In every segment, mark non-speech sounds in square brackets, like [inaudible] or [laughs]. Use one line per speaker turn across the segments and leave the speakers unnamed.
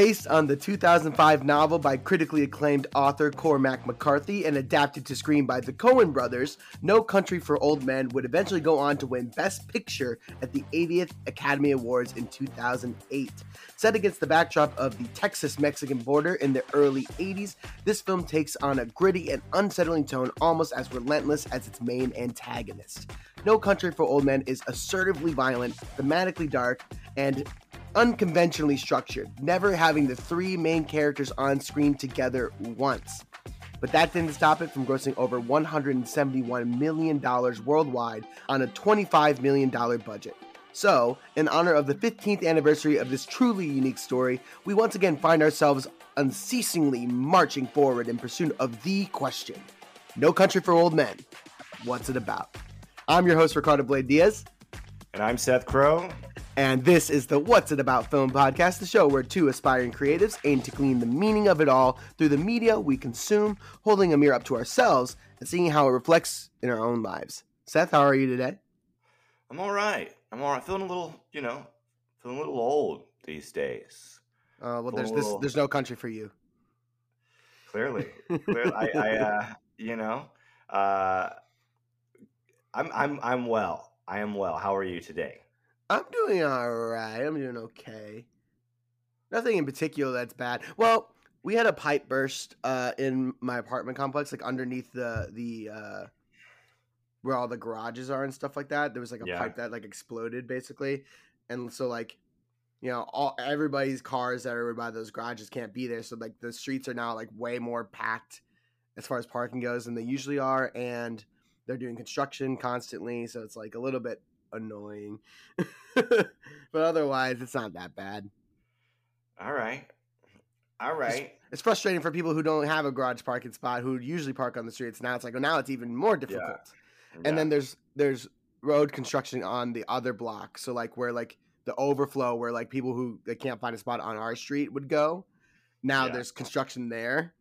Based on the 2005 novel by critically acclaimed author Cormac McCarthy and adapted to screen by the Coen brothers, No Country for Old Men would eventually go on to win Best Picture at the 80th Academy Awards in 2008. Set against the backdrop of the Texas Mexican border in the early 80s, this film takes on a gritty and unsettling tone almost as relentless as its main antagonist. No Country for Old Men is assertively violent, thematically dark, and unconventionally structured, never having the three main characters on screen together once. But that didn't stop it from grossing over $171 million worldwide on a $25 million budget. So, in honor of the 15th anniversary of this truly unique story, we once again find ourselves unceasingly marching forward in pursuit of the question No Country for Old Men. What's it about? I'm your host, Ricardo Blayde Diaz.
And I'm Seth Crowe.
And this is the What's It About Film podcast, the show where two aspiring creatives aim to glean the meaning of it all through the media we consume, holding a mirror up to ourselves and seeing how it reflects in our own lives. Seth, how are you today?
I'm all right. I'm all right. Feeling a little, you know, feeling a little old these days.
Uh, well, there's this, there's no country for you.
Clearly, clearly, I, I [laughs] uh, you know, uh, I'm, I'm, I'm well. I am well. How are you today?
I'm doing all right. I'm doing okay. Nothing in particular that's bad. Well, we had a pipe burst uh, in my apartment complex, like underneath the the uh, where all the garages are and stuff like that. There was like a yeah. pipe that like exploded basically, and so like you know all everybody's cars that are by those garages can't be there. So like the streets are now like way more packed as far as parking goes than they usually are, and they're doing construction constantly. So it's like a little bit annoying, but otherwise it's not that bad.
All right. All right.
It's, it's, frustrating for people who don't have a garage parking spot who usually park on the streets. Now it's like, well, now it's even more difficult. Yeah. And then there's there's road construction on the other block. So like where like the overflow where like people who they can't find a spot on our street would go. Now yeah. there's construction there.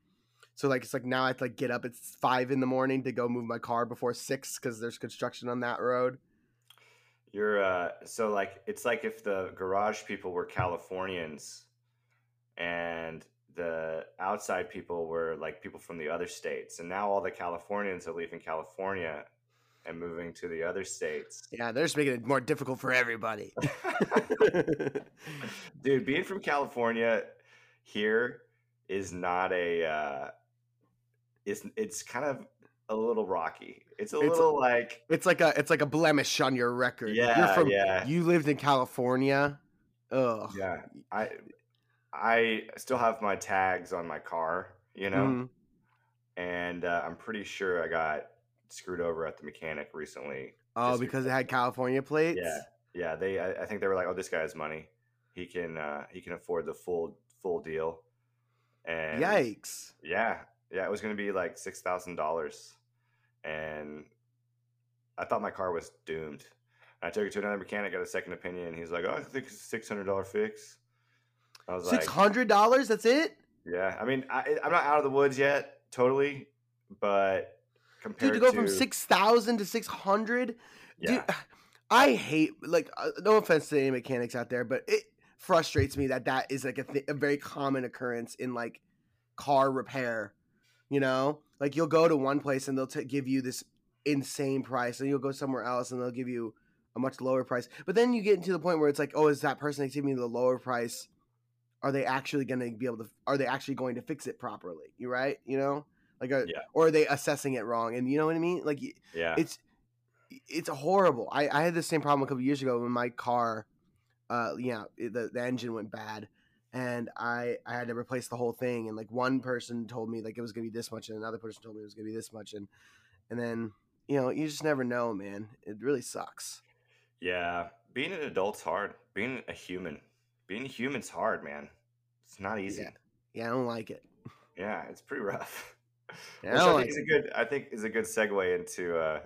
So like it's like now I have to like get up at five in the morning to go move my car before six because there's construction on that road.
You're uh so like it's like if the garage people were Californians and the outside people were like people from the other states and now all the Californians are leaving California and moving to the other states.
Yeah, they're just making it more difficult for everybody. [laughs]
Dude, being from California here is not a uh it's it's kind of a little rocky. It's a it's, little like
it's like a it's like a blemish on your record.
Yeah, You're from, yeah.
You lived in California. Ugh.
Yeah, I I still have my tags on my car. You know, mm. and uh, I'm pretty sure I got screwed over at the mechanic recently.
Oh, because, it had California plates.
Yeah, yeah. They I, I, think they were like, oh, this guy has money. He can uh, he can afford the full full deal. And
yikes!
Yeah, yeah. It was going to be like six thousand dollars and I thought my car was doomed. I took it to another mechanic, got a second opinion. He's like, "Oh, I think it's a six hundred dollar fix."
I was six hundred dollars. That's it.
Yeah, I mean, I, am not out of the woods yet, totally, but compared
Dude, to go
to,
from six thousand to six hundred, yeah. Dude, [sighs] I hate like uh, no offense to any mechanics out there, but it frustrates me that that is like a, th- a very common occurrence in like car repair. You know, like you'll go to one place and they'll t- give you this insane price, and you'll go somewhere else and they'll give you a much lower price. But then you get to the point where it's like, oh, is that person giving me the lower price? Are they actually going to be able to? Are they actually going to fix it properly? You right? You know, like, a, yeah. or are they assessing it wrong? And you know what I mean? Like,
yeah,
it's it's horrible. I I had the same problem a couple years ago when my car, uh, yeah, the the engine went bad, and I I had to replace the whole thing. And like one person told me like it was gonna be this much, and another person told me it was gonna be this much, and and then you know you just never know, man. It really sucks.
Yeah, being an adult's hard. Being a human, being a human's hard, man. It's not easy.
Yeah, yeah I don't like it.
Yeah, it's pretty rough. [laughs] Yeah, Which I, I think like is it. a good. I think is a good segue into uh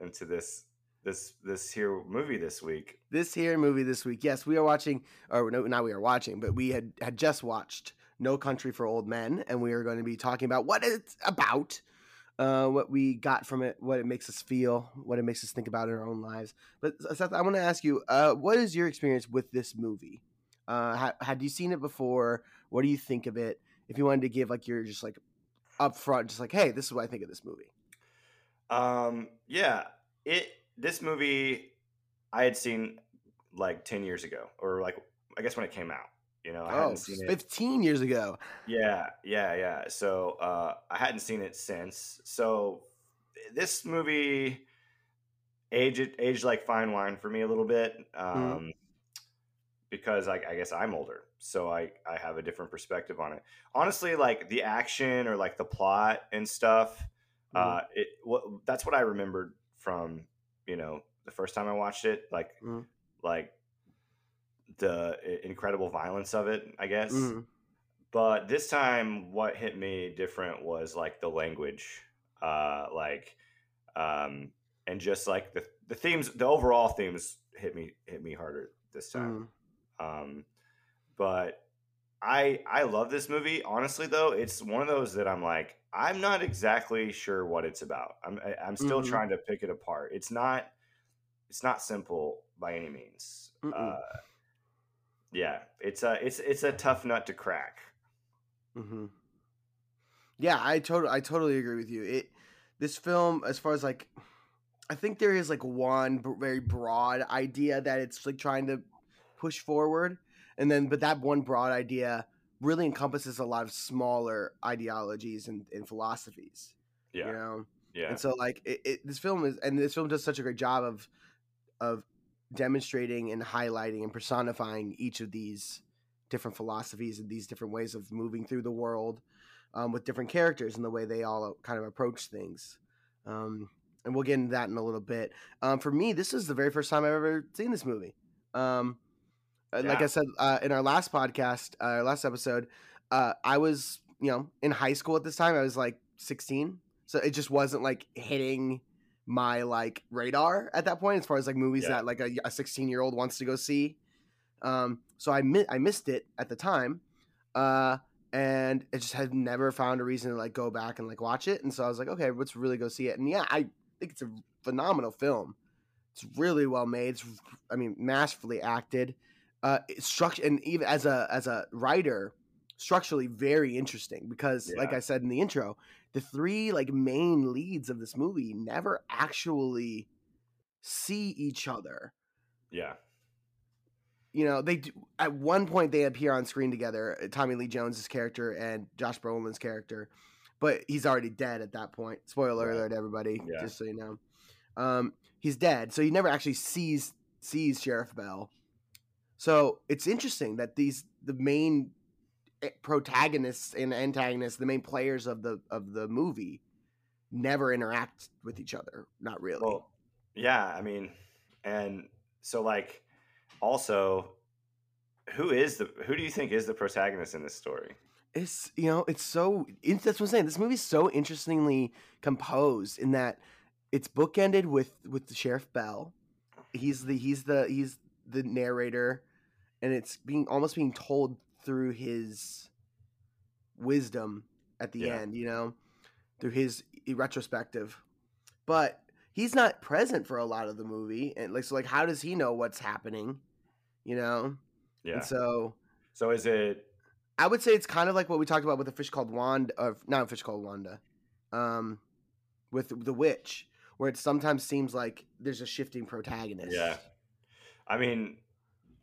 into this this this here movie this week.
This here movie this week. Yes, we are watching, or no, not we are watching, but we had had just watched No Country for Old Men, and we are going to be talking about what it's about, uh, what we got from it, what it makes us feel, what it makes us think about in our own lives. But Seth, I want to ask you, uh, what is your experience with this movie? Uh, ha- had you seen it before? What do you think of it? If you wanted to give like your just like upfront, just like, hey, this is what I think of this movie.
Um, yeah, it this movie I had seen like ten years ago, or like I guess when it came out. You know, I
oh,
hadn't seen it.
15 years ago.
Yeah, yeah, yeah. So uh, I hadn't seen it since. So this movie aged aged like fine wine for me a little bit um, because I, I guess I'm older, so I I have a different perspective on it. Honestly, like the action or like the plot and stuff, uh, it what that's what I remembered from you know the first time I watched it, like
Mhm.
like the incredible violence of it, I guess.
Mhm.
But this time, what hit me different was like the language, uh, like, um, and just like the the themes, the overall themes hit me hit me harder this time.
Mhm.
Um, but I I love this movie. Honestly, though, it's one of those that I'm like I'm not exactly sure what it's about. I'm I- I'm still
Mhm.
trying to pick it apart. It's not it's not simple by any means. Uh, yeah, it's a it's it's a tough nut to crack.
Mm-hmm. Yeah, I totally, I totally agree with you. It, this film, as far as like, I think there is like one b- very broad idea that it's like trying to push forward, and then but that one broad idea really encompasses a lot of smaller ideologies and, and philosophies.
Yeah,
You know,
yeah,
and so like it, it, this film is, and this film does such a great job of of demonstrating and highlighting and personifying each of these different philosophies and these different ways of moving through the world um, with different characters and the way they all kind of approach things. Um, and we'll get into that in a little bit. Um, for me, this is the very first time I've ever seen this movie. Um, uh, Like I said uh, in our last podcast, uh, our last episode, uh, I was you know in high school at this time. I was like 16, so it just wasn't like hitting my like radar at that point as far as like movies
Yeah.
that like a 16 year old wants to go see. Um, so I mi- I missed it at the time, uh, and I just had never found a reason to like go back and like watch it. And so I was like, okay, let's really go see it. And yeah, I think it's a phenomenal film. It's really well made. It's, I mean, masterfully acted. Uh, structure and even as a as a writer, structurally very interesting because, like I said in the intro, the three like main leads of this movie never actually see each other.
Yeah,
you know they do, at one point they appear on screen together uh, tommy lee jones's character and josh brolin's character but he's already dead at that point. Spoiler
Right.
alert everybody
Yeah.
just so you know. Um, he's dead so he never actually sees sees sheriff bell so it's interesting that these the main eh, protagonists and antagonists the main players of the of the movie never interact with each other not really
Well, yeah, I mean, and so like, also, who is the who do you think is the protagonist in this story?
it's you know it's so it, that's what I'm saying. This movie's so interestingly composed in that it's bookended with with the sheriff Bell. He's the he's the he's the narrator, and it's being almost being told through his wisdom at the
Yeah.
end. You know, through his retrospective, but he's not present for a lot of the movie, and like so like how does he know what's happening? You know,
Yeah.
and so
So is it?
I would say it's kind of like what we talked about with the fish called Wanda, or not a fish called Wanda, um, with the witch, where it sometimes seems like there's a shifting protagonist.
Yeah. I mean,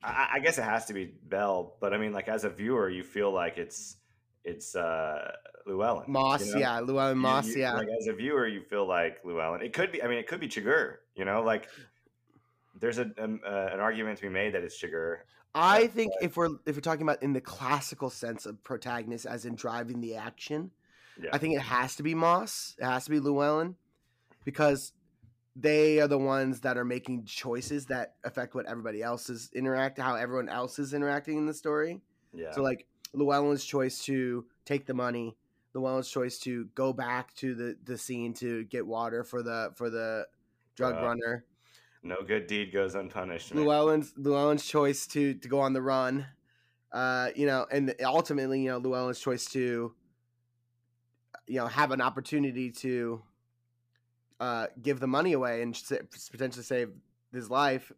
I, I guess it has to be Bell, but I mean, like as a viewer, you feel like it's it's uh Llewellyn.
Moss,
you know?
yeah, Llewellyn Moss,
you-
yeah.
Like as a viewer, you feel like Llewellyn. It could be. I mean, it could be Chigurh. You know, like there's a, um, uh, an argument to be made that it's Chigurh.
I
Yeah,
think if we're if we're talking about in the classical sense of protagonist, as in driving the action,
Yeah.
I think it has to be Moss. It has to be Llewellyn, because they are the ones that are making choices that affect what everybody else is interact, how everyone else is interacting in the story.
yeah.
So like Llewellyn's choice to take the money, Llewellyn's choice to go back to the the scene to get water for the for the drug
Uh,
runner.
no good deed goes unpunished. man.
Llewellyn's Llewellyn's choice to to go on the run. Uh, you know, and ultimately, you know, Llewellyn's choice to you know have an opportunity to uh give the money away and potentially save his life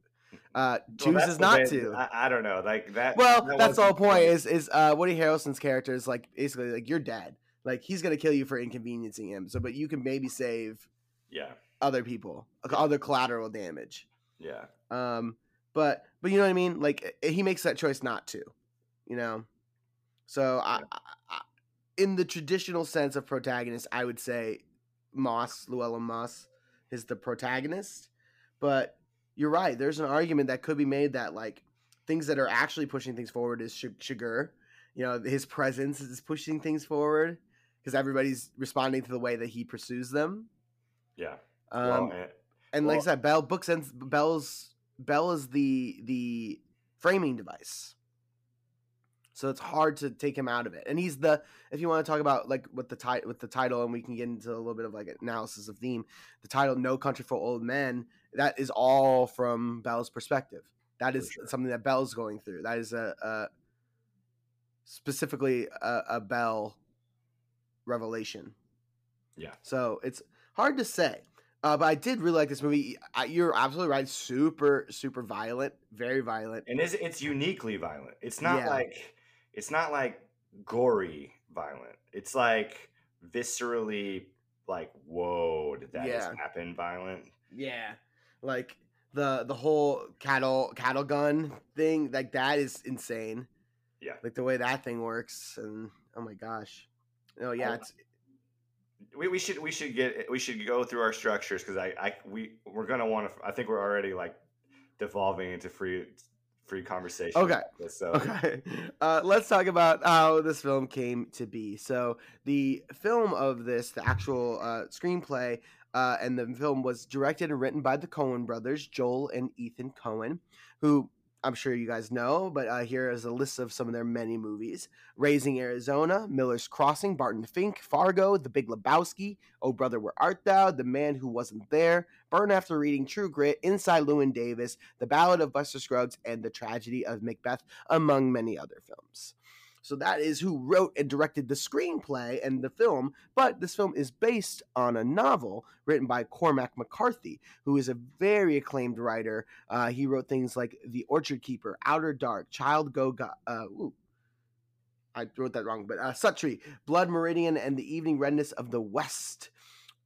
uh, chooses
the
not to.
I, I don't know. Like that.
well,
that
that's the whole point. Is is uh, Woody Harrelson's character is like basically like you're dead. Like he's gonna kill you for inconveniencing him. So, but you can maybe save
Yeah.
other people, other collateral damage.
Yeah.
Um, but but you know what I mean. Like eh, he makes that choice not to. You know. So I, I, I, in the traditional sense of protagonist, I would say Moss, Llewellyn Moss, is the protagonist. But you're right. There's an argument that could be made that like things that are actually pushing things forward is Sh- Chigurh. You know, his presence is pushing things forward because everybody's responding to the way that he pursues them.
Yeah.
Um,
well, and-
and like I said, Bell books and Bell's Bell is the the framing device. So it's hard to take him out of it. And he's the if you want to talk about like with the title with the title and we can get into a little bit of like analysis of theme, the title No Country for Old Men, that is all from Bell's perspective. That is
sure.
something that Bell's going through. That is a, a specifically a, a Bell revelation.
Yeah.
So it's hard to say. Uh, but I did really like this movie. I, you're absolutely right. Super, super violent. Very violent.
and it's, it's uniquely violent. It's not
Yeah.
like it's not like gory violent. It's like viscerally like whoa did that just
Yeah.
happen violent.
Yeah. Like the the whole cattle cattle gun thing, like that is insane.
Yeah.
Like the way that thing works, and oh my gosh. Oh yeah,
Oh,
it's
We, we should we should get we should go through our structures because I, I we we're gonna want to I think we're already like devolving into free free conversation.
Okay.
this, so [laughs]
Okay. Uh, let's talk about how this film came to be. So, the film of this, the actual uh, screenplay, uh, and the film was directed and written by the Coen brothers, Joel and Ethan Coen, who I'm sure you guys know, but uh, here is a list of some of their many movies Raising Arizona, Miller's Crossing, Barton Fink, Fargo, The Big Lebowski, Oh Brother, Where Art Thou, The Man Who Wasn't There, Burn After Reading True Grit, Inside Llewyn Davis, The Ballad of Buster Scruggs, and The Tragedy of Macbeth, among many other films. So that is who wrote and directed the screenplay and the film, but this film is based on a novel written by Cormac McCarthy, who is a very acclaimed writer. Uh, he wrote things like The Orchard Keeper, Outer Dark, Child Go Go. Uh, ooh, I wrote that wrong, but uh, Suttree, Blood Meridian, and the Evening Redness of the West.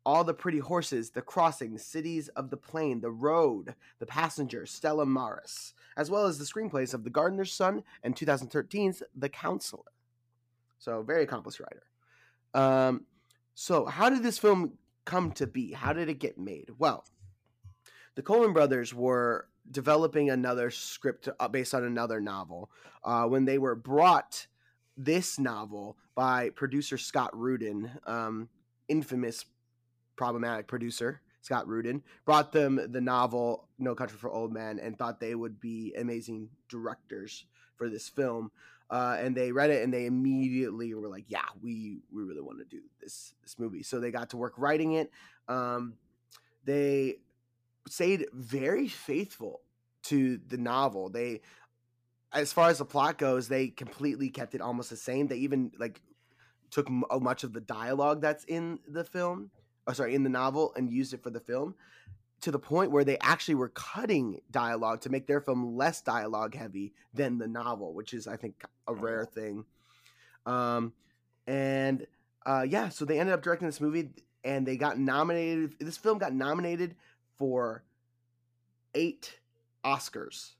All the Pretty Horses, The Crossing, The Cities of the Plain, The Road, The Passenger, Stella Maris, as well as the screenplays of The Gardener's Son and 2013's The Counselor. So, very accomplished writer. Um, so, how did this film come to be? How did it get made? Well, the Coleman brothers were developing another script uh, based on another novel uh, when they were brought this novel by producer Scott Rudin, um, infamous problematic producer Scott Rudin, brought them the novel No Country for Old Men and thought they would be amazing directors for this film. Uh, and they read it and they immediately were like, "Yeah, we we really want to do this this movie." So they got to work writing it. Um, they stayed very faithful to the novel. They, as far as the plot goes, they completely kept it almost the same. They even like took m- uh, much of the dialogue that's in the film, or sorry, in the novel, and used it for the film. To the point where they actually were cutting dialogue to make their film less dialogue heavy than the novel, which is, I think, a rare thing. Um, and uh, yeah, so they ended up directing this movie, and they got nominated. This film got nominated for eight Oscars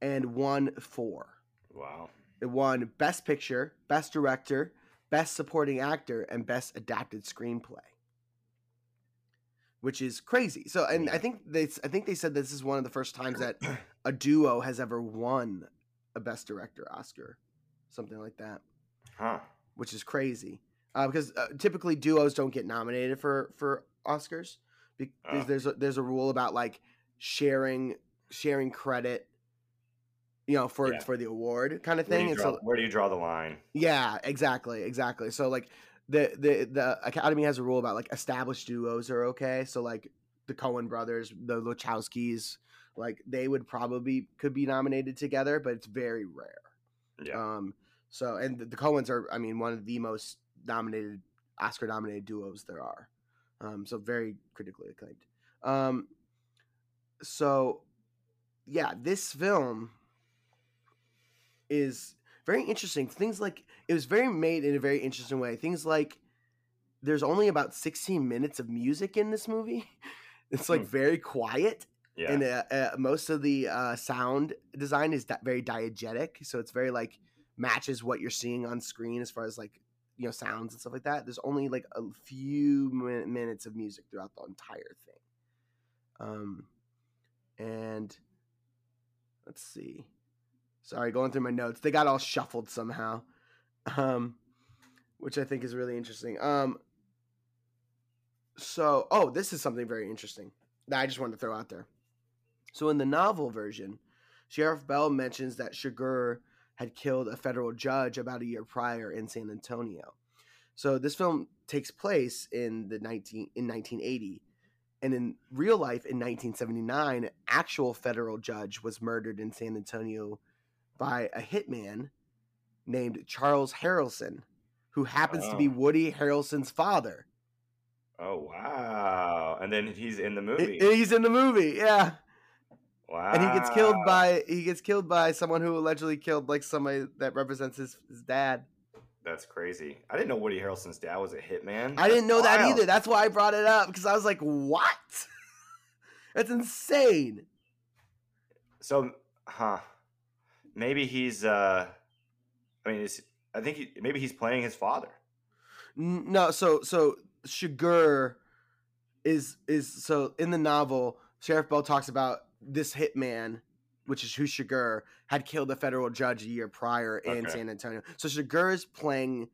and won four.
wow.
It won Best Picture, Best Director, Best Supporting Actor, and Best Adapted Screenplay. Which is crazy. So, and I think they, I think they said this is one of the first times that [clears throat] a duo has ever won a Best Director Oscar, something like that,
Huh.
which is crazy. Uh, because uh, typically duos don't get nominated for for Oscars because
Oh.
there's a, there's a rule about like sharing sharing credit, you know, for
Yeah.
for the award kind of
Where do,
thing.
draw,
so
where do you draw the line?
yeah, exactly, exactly. So like the the the Academy has a rule about like established duos are okay. So like the Coen brothers, the Wachowskis, like they would probably could be nominated together, but it's very rare.
Yeah.
Um. So and the, the Coens are, I mean, one of the most nominated Oscar nominated duos there are. Um. So very critically acclaimed. Um. So yeah, this film is very interesting. Things like it was very made in a very interesting way. Things like there's only about 16 minutes of music in this movie. [laughs] It's like
Hmm.
very quiet,
Yeah.
and uh, uh, most of the uh, sound design is di- very diegetic. So it's very like matches what you're seeing on screen as far as like you know sounds and stuff like that. There's only like a few min- minutes of music throughout the entire thing. Um, and let's see. Sorry, going through my notes. They got all shuffled somehow. Um, which I think is really interesting. Um, so, oh, this is something very interesting that I just wanted to throw out there. So, in the novel version, Sheriff Bell mentions that Chigurh had killed a federal judge about a year prior in San Antonio. So, this film takes place in the 19 in 1980, and in real life in 1979, an actual federal judge was murdered in San Antonio by a hitman named Charles Harrelson, who happens to be
Oh.
Woody Harrelson's father.
oh wow! And then he's in the movie.
and he's in the movie, yeah.
wow.
And he gets killed by he gets killed by someone who allegedly killed like somebody that represents his, his dad.
That's crazy. I didn't know Woody Harrelson's dad was a hitman.
I didn't know that either. That's why I brought it up because I was like, "What? [laughs] That's insane."
So, huh? Maybe he's. uh I mean, is, I think he, maybe he's playing his father.
No, so so Chigurh is is so in the novel, Sheriff Bell talks about this hitman, which is who Chigurh had killed a federal judge a year prior in
Okay.
San Antonio. So Chigurh is playing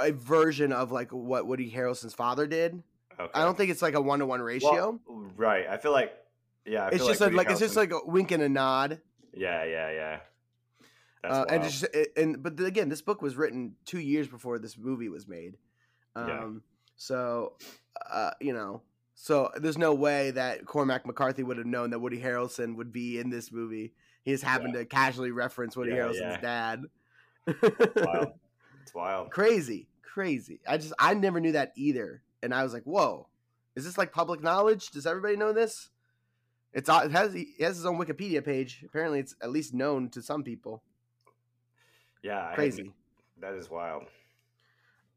a version of like what Woody Harrelson's father did.
Okay.
I don't think it's like a one to one ratio.
Well, right. I feel like. Yeah. I
it's just
like,
like, like it's just like a wink and a nod.
Yeah, yeah, yeah.
Uh, and just, and but again, this book was written two years before this movie was made. Um,
Yeah.
So, uh, you know, so there's no way that Cormac McCarthy would have known that Woody Harrelson would be in this movie. He just happened to casually reference Woody
Yeah,
Harrelson's dad.
wild. [laughs] It's wild.
crazy, crazy. I just I never knew that either, and I was like, whoa, is this like public knowledge? Does everybody know this? It's it has he has his own Wikipedia page. Apparently, it's at least known to some people.
Yeah. I
Crazy.
That is wild.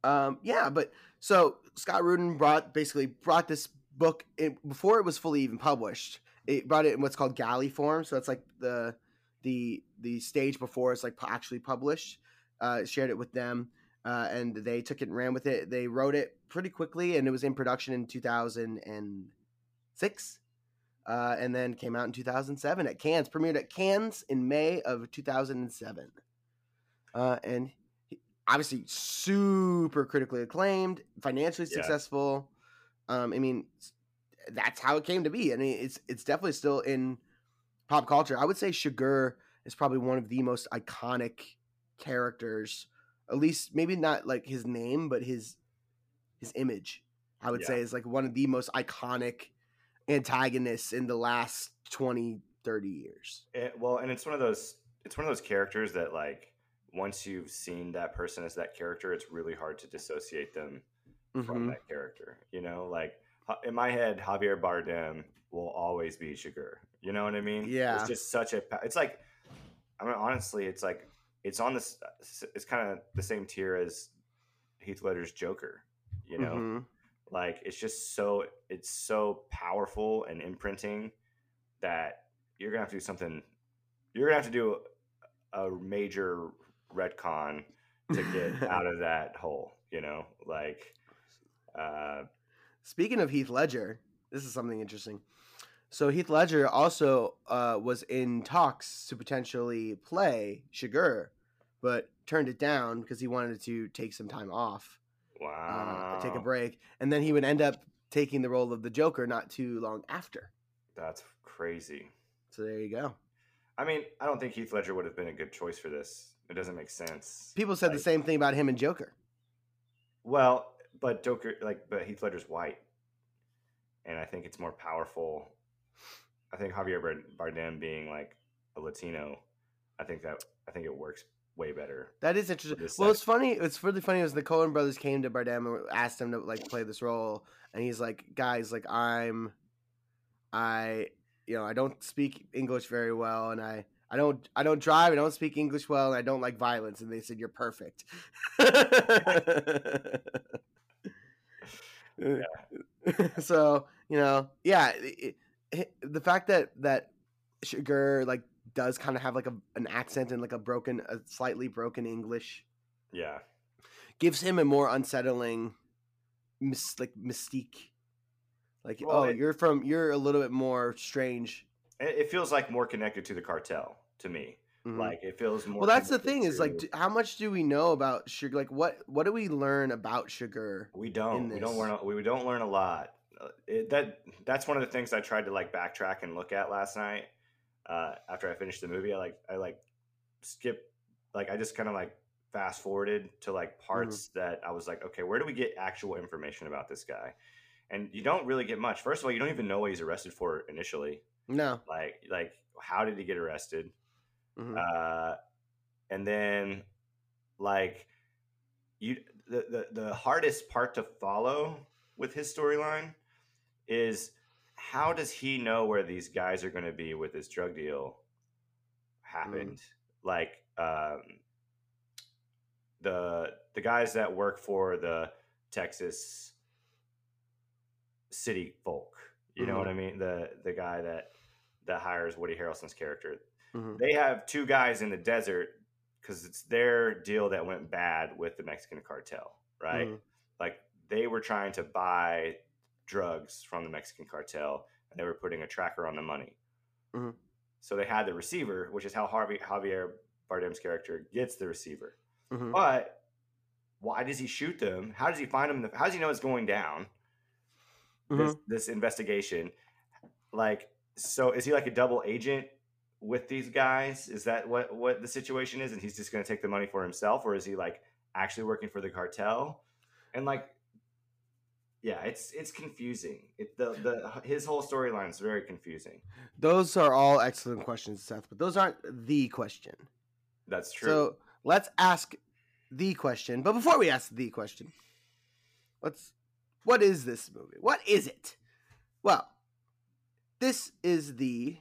Um, yeah, but so Scott Rudin brought basically brought this book in, before it was fully even published. It brought it in what's called galley form, so it's like the the the stage before it's like actually published. Uh, shared it with them, uh, and they took it and ran with it. They wrote it pretty quickly, and it was in production in two thousand and six. Uh, and then came out in 2007 at Cannes, premiered at Cannes in May of 2007. Uh, and obviously super critically acclaimed, financially
Yeah.
successful. Um, I mean, that's how it came to be, I mean, it's it's definitely still in pop culture. I would say Chigurh is probably one of the most iconic characters, at least maybe not like his name, but his his image. I would
Yeah.
say is like one of the most iconic antagonists in the last 20 30 years.
It, well, and it's one of those. It's one of those characters that like once you've seen that person as that character, it's really hard to dissociate them from
Mhm.
that character. You know, like in my head, Javier Bardem will always be Chigurh. You know what I mean?
Yeah.
It's just such a. It's like, I mean, honestly, it's like it's on this. It's kind of the same tier as Heath Ledger's Joker. You know,
Mhm.
Like it's just so it's so powerful and imprinting that you're gonna have to do something. You're gonna have to do a major retcon to get [laughs] out of that hole. You know, like. Uh,
Speaking of Heath Ledger, this is something interesting. So Heath Ledger also uh, was in talks to potentially play Chigurh, but turned it down because he wanted to take some time off,
wow.
uh, take a break, and then he would end up taking the role of the Joker not too long after.
That's crazy.
So there you go.
I mean, I don't think Heath Ledger would have been a good choice for this. It doesn't make sense.
People said the same thing about him and Joker.
Well, but Joker, like, but Heath Ledger's white, and I think it's more powerful. I think Javier Bard- Bardem being like a Latino, I think that I think it works way better.
That is interesting. Well, it's funny. It's really funny. Was the Coen brothers came to Bardem and asked him to like play this role, and he's like, "Guys, like I'm, I, you know I don't speak English very well, and I I don't I don't drive. I don't speak English well, and I don't like violence. And they said you're perfect. [laughs] so you know, yeah, it, it, the fact that that Chigurh like does kind of have like a, an accent and like a broken, a slightly broken English,
Yeah.
gives him a more unsettling, mis- like mystique. Like,
Well,
oh,
it-
you're from, you're a little bit more strange.
It, it feels like more connected to the cartel to me.
Mhm.
Like it feels more.
well, that's the thing is like,
to-
d- how much do we know about Chigurh? Like, what what do we learn about Chigurh?
we don't. We don't learn. a- We don't learn a lot. Uh, It, that that's one of the things I tried to like backtrack and look at last night. Uh, after I finished the movie, I like I like skip like I just kind of like fast forwarded to like parts that I was like, okay, where do we get actual information about this guy? And you don't really get much. First of all, you don't even know what he's arrested for initially.
No.
Like like how did he get arrested?
Mhm.
uh, and then like you the, the the hardest part to follow with his storyline is how does he know where these guys are going to be with this drug deal happened like um the the guys that work for the texas city folk you know what i mean the the guy that that hires woody harrelson's character
Mhm.
they have two guys in the desert because it's their deal that went bad with the Mexican cartel, right?
Mhm.
Like they were trying to buy drugs from the Mexican cartel and they were putting a tracker on the money.
Mhm.
So they had the receiver, which is how Harvey, Javier Bardem's character gets the receiver.
Mhm.
But why does he shoot them? How does he find them? How does he know it's going down? This, this investigation, like, so is he like a double agent with these guys? Is that what what the situation is? And he's just going to take the money for himself, or is he like actually working for the cartel? And like, yeah, it's it's confusing. It the the his whole storyline is very confusing.
Those are all excellent questions, Seth, but those aren't the question.
That's true.
So let's ask the question. But before we ask the question, let's what is this movie? What is it? Well, this is the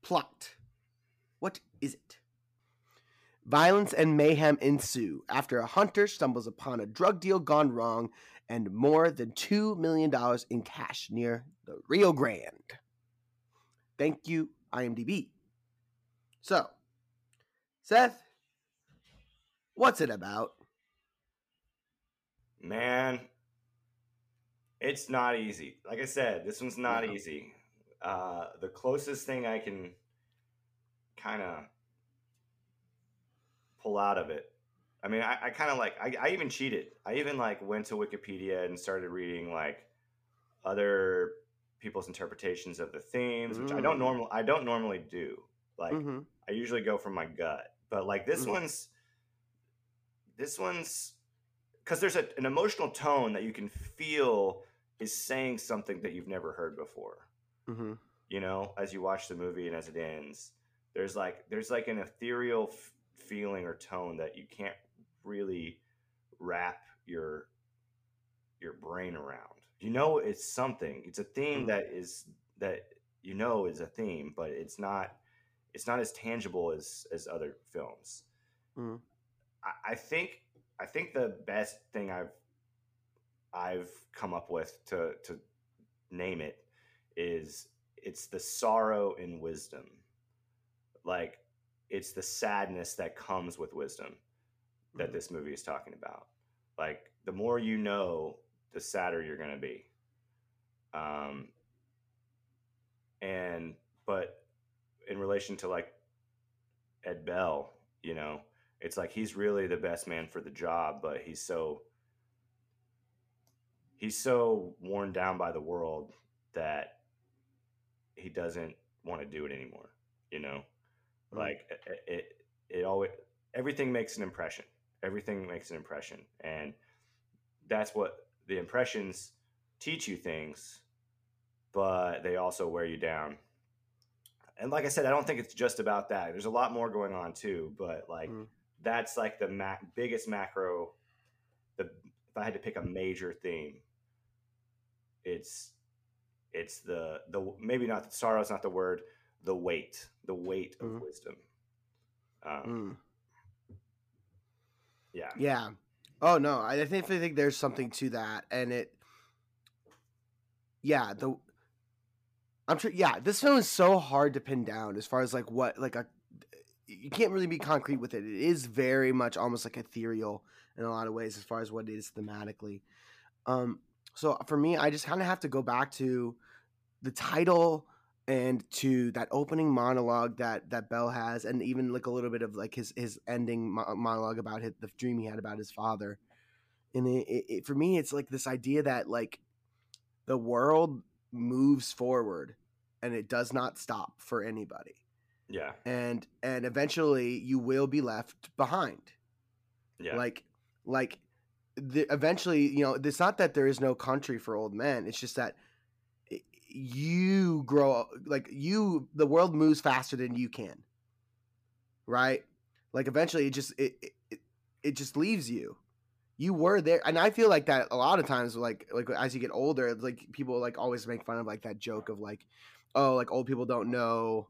plot. What is it? Violence and mayhem ensue after a hunter stumbles upon a drug deal gone wrong and more than $2 million in cash near the Rio Grande. Thank you, IMDb. So, Seth, what's it about?
Man, it's not easy. Like I said, this one's not
No.
easy. Uh, the closest thing I can kind of pull out of it. I mean, I, I kind of like. I, I even cheated. I even like went to Wikipedia and started reading like other people's interpretations of the themes, which I don't
Mm.
normal. I don't normally do. Like,
Mhm.
I usually go from my gut, but like this
Mhm.
one's this one's because there's a, an emotional tone that you can feel is saying something that you've never heard before.
Mhm.
You know, as you watch the movie and as it ends, there's like there's like an ethereal f- feeling or tone that you can't really wrap your your brain around. You know, it's something. It's a theme
Mhm.
that is that you know is a theme, but it's not it's not as tangible as as other films.
Mhm.
I, I think I think the best thing I've I've come up with to to name it is it's the sorrow in wisdom. Like it's the sadness that comes with wisdom that
Mhm.
this movie is talking about. Like the more you know, the sadder you're going to be. Um and but in relation to like Ed Bell, you know, it's like he's really the best man for the job, but he's so he's so worn down by the world that he doesn't want to do it anymore. You know,
Mhm.
like it, it it always everything makes an impression. Everything makes an impression, and that's what the impressions teach you things, but they also wear you down. And like I said, I don't think it's just about that. There's a lot more going on too, but like
Mhm.
that's like the biggest macro. The if I had to pick a major theme, it's it's the the maybe not sorrow is not the word the weight the weight of
Mhm.
wisdom um,
Mm.
Yeah
Yeah. Oh no, I think definitely think there's something to that, and it. Yeah, the. I'm sure. Yeah, this film is so hard to pin down as far as like what like a. You can't really be concrete with it. It is very much almost like ethereal in a lot of ways as far as what it is thematically. Um. So for me, I just kind of have to go back to the title and to that opening monologue that that Bell has, and even like a little bit of like his his ending mo- monologue about his, the dream he had about his father. And it, it, it, for me, it's like this idea that like the world moves forward, and it does not stop for anybody,
yeah.
And and eventually you will be left behind.
Yeah.
Like like the, eventually you know it's not that there is no country for old men. It's just that you grow up like you the world moves faster than you can. Right? Like eventually it just it it, it- just leaves you. You were there and i feel like that a lot of times like like as you get older like people like always make fun of like that joke of like oh like old people don't know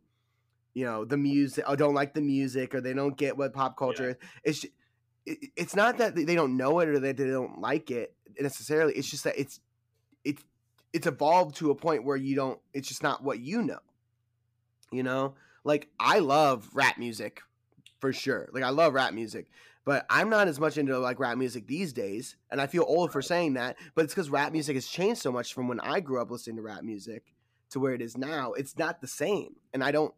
you know the music or don't like the music or they don't get what pop culture is it's it, it's not that they don't know it or that they don't like it necessarily. It's just that it's it's it's evolved to a point where you don't it's just not what you know you know? Like i love rap music for sure. Like i love rap music but i'm not as much into like rap music these days and i feel old for saying that but it's because rap music has changed so much from when i grew up listening to rap music to where it is now. It's not the same and i don't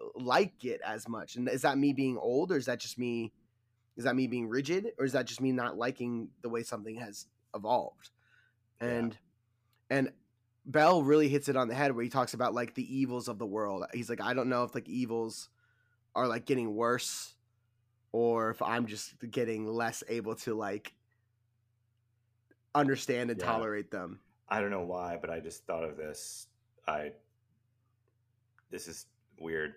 uh, like it as much. And is that me being old or is that just me is that me being rigid or is that just me not liking the way something has evolved?
Yeah.
And bell really hits it on the head where he talks about like the evils of the world he's like i don't know if like evils are like getting worse or if i'm just getting less able to like understand and
Yeah.
tolerate them
I don't know why, but I just thought of this. I this is weird,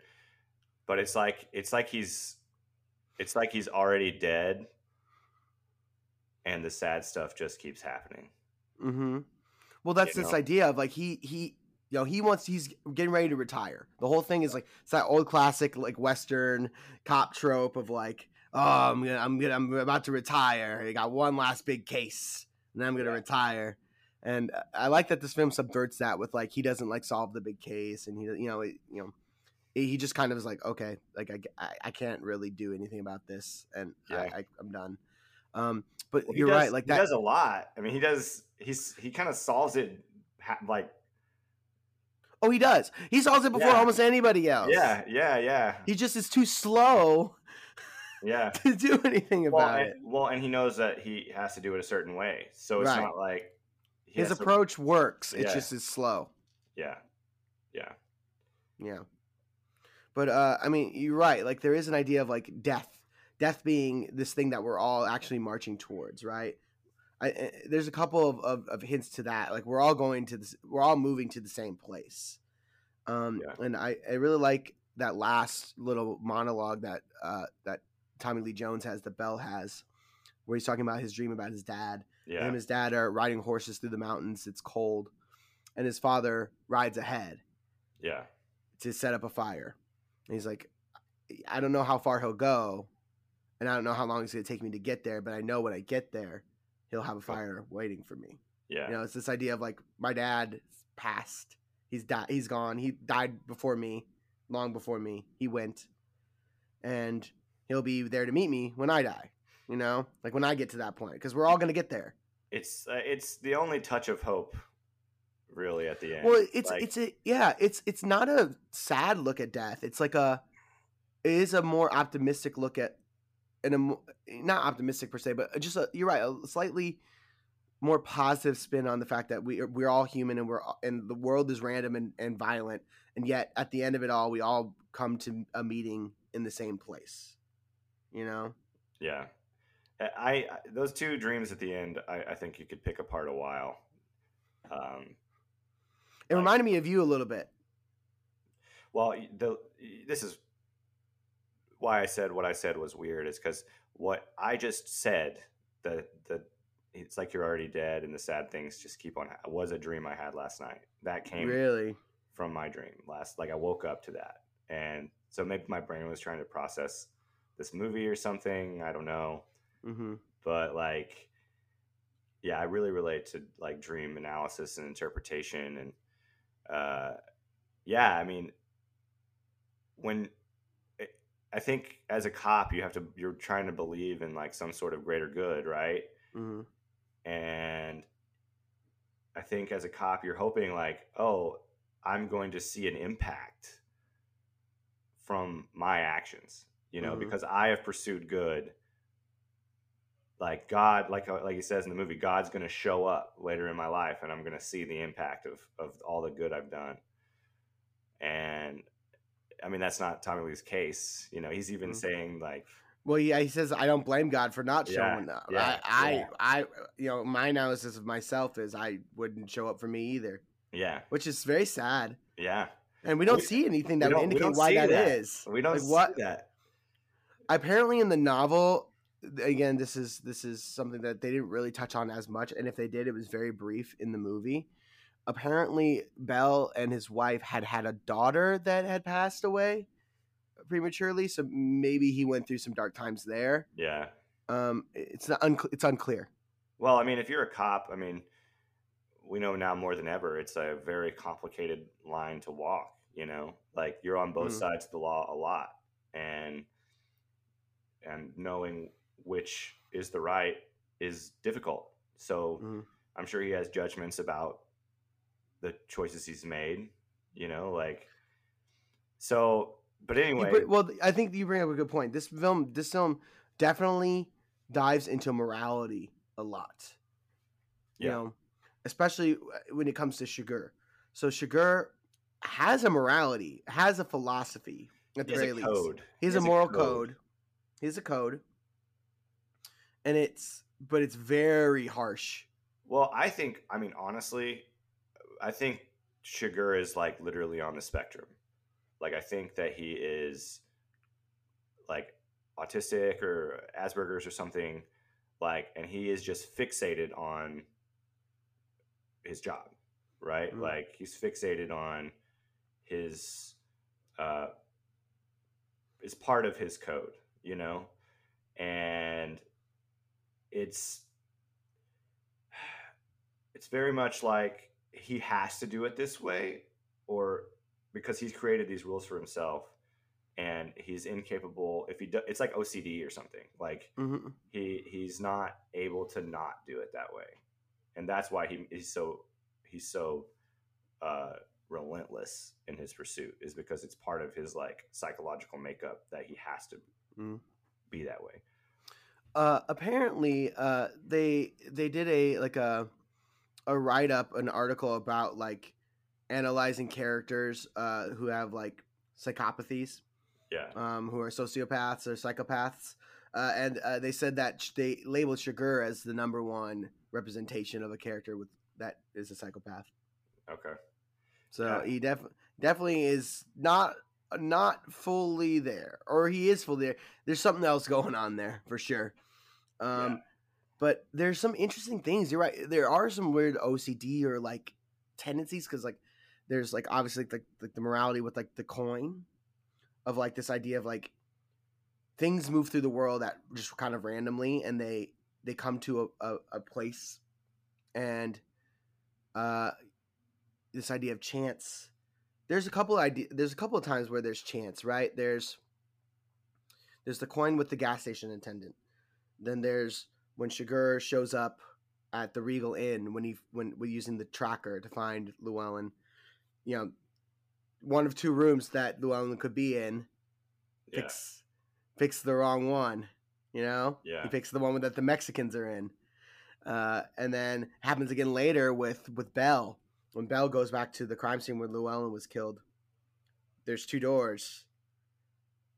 but it's like it's like he's it's like he's already dead, and the sad stuff just keeps happening.
Mm-hmm. Well, that's
You
this
know?
idea of like he he you know he wants he's getting ready to retire. The whole thing is like it's that old classic like Western cop trope of like oh I'm gonna I'm gonna I'm about to retire. I got one last big case and then I'm gonna
Yeah.
retire. And I like that this film subverts that with like he doesn't like solve the big case and he you know it, you know he just kind of is like okay like I, I, I can't really do anything about this and
Yeah.
I, I, I'm done. Um, but
Well,
you're
does-
right like
he
that
does a lot. I mean, he does. He's he kind of solves it ha- like
Oh, he does. He solves it before
Yeah.
almost anybody else.
yeah, yeah, yeah,
He just is too slow
yeah. [laughs]
to do anything
Well,
about
and,
it.
well, and he knows that he has to do it a certain way, so it's
Right.
not like
His
has to-
approach works. It
Yeah.
just is slow.
yeah, yeah,
Yeah. But uh I mean, you're right. Like there is an idea of like death. Death being this thing that we're all actually marching towards, right? I, I there's a couple of, of, of hints to that. Like we're all going to this we're all moving to the same place. Um
Yeah.
and I, I really like that last little monologue that uh that Tommy Lee Jones has, that Bell has, where he's talking about his dream about his dad.
Yeah.
Him and his dad are riding horses through the mountains. It's cold, and his father rides ahead
yeah,
to set up a fire. And he's like, I don't know how far he'll go, and I don't know how long it's going to take me to get there, but I know when I get there, he'll have a fire waiting for me.
yeah,
You know, it's this idea of like my dad passed. He's died. He's gone. He died before me, long before me. He went, and he'll be there to meet me when I die. You know, like when I get to that point, because we're all going to get there.
It's uh, it's the only touch of hope, really, at the end.
Well, it's
Like,
it's a yeah, it's it's not a sad look at death. It's like a it is a more optimistic look at and a mo- not optimistic per se, but just a, you're right, a slightly more positive spin on the fact that we are, we're all human and we're and the world is random and, and violent, and yet at the end of it all, we all come to a meeting in the same place. You know?
yeah. I, I those two dreams at the end, I, I think you could pick apart a while. Um,
It
Like-
reminded me of you a little bit.
Well, the this is why I said what I said was weird is because what I just said the the it's like you're already dead, and the sad things just keep on. It was a dream I had last night. That came
Really?
from my dream last. Like I woke up to that, and so maybe my brain was trying to process this movie or something. I don't know,
Mm-hmm.
but like, yeah, I really relate to like dream analysis and interpretation, and uh, yeah, I mean, when I think as a cop, you have to you're trying to believe in like some sort of greater good, right?
Mm-hmm.
And I think as a cop, you're hoping like, oh, I'm going to see an impact from my actions, you know,
Mhm.
because I have pursued good. Like God, like uh, like he says in the movie, God's going to show up later in my life, and I'm going to see the impact of of all the good I've done. And I mean, that's not Tommy Lee's case. You know, he's even
Mhm.
saying like,
Well, yeah, he says I don't blame God for not
Yeah,
showing up.
yeah,
I,
yeah.
I, I, you know, my analysis of myself is I wouldn't show up for me either,
yeah,
which is very sad.
yeah,
And we don't
We-
see anything that would indicate why that
that.
is.
we don't
Like,
see
what-
that.
Apparently, in the novel, again, this is this is something that they didn't really touch on as much, and if they did, it was very brief in the movie. Apparently, Bell and his wife had had a daughter that had passed away prematurely, so maybe he went through some dark times there.
Yeah.
Um, it's not it's unclear.
Well, I mean, if you're a cop, I mean, we know now more than ever, it's a very complicated line to walk. You know, like you're on both
Mhm.
sides of the law a lot, and and knowing which is the right is difficult. So
Mhm.
I'm sure he has judgments about the choices he's made. You know, like so. But anyway,
br- well, I think you bring up a good point. This film, this film, definitely dives into morality a lot. You
Yeah.
know, especially uh, when it comes to Chigurh. So Chigurh has a morality, has a philosophy at the very least.
code.
He has a moral code. He has a code, and it's but it's very harsh.
Well, I think, I mean, honestly, I think Chigurh is like literally on the spectrum. Like, I think that he is like autistic or Asperger's or something, like, and he is just fixated on his job, right?
Mhm.
Like, he's fixated on his, uh, is part of his code, you know? And it's, [sighs] it's very much like he has to do it this way or because he's created these rules for himself and he's incapable if he do, it's like OCD or something like
Mhm.
he he's not able to not do it that way and that's why he, he's so he's so uh relentless in his pursuit is because it's part of his like psychological makeup that he has to
Mm.
be that way
Uh, apparently, uh, they they did a like a a write up, an article about like analyzing characters uh, who have like psychopathies,
yeah
um, who are sociopaths or psychopaths, uh, and uh, they said that sh- they labeled Chigurh as the number one representation of a character with that is a psychopath.
okay
So
Yeah.
he def- definitely is not not fully there, or he is fully there. There's something else [laughs] going on there for sure. Um,
Yeah.
But there's some interesting things. You're right. There are some weird OCD or like tendencies because like there's like obviously like, like the morality with like the coin of like this idea of like things move through the world that just kind of randomly and they they come to a, a, a place and uh this idea of chance there's a couple idea there's a couple of times where there's chance right there's there's the coin with the gas station attendant then there's when Chigurh shows up at the Regal Inn when he when we're using the tracker to find Llewellyn you know one of two rooms that Llewellyn could be in
yeah
picks picks the wrong one. You know,
Yeah.
he picks the one that the Mexicans are in, uh, and then happens again later with with Bell when Bell goes back to the crime scene where Llewellyn was killed. There's two doors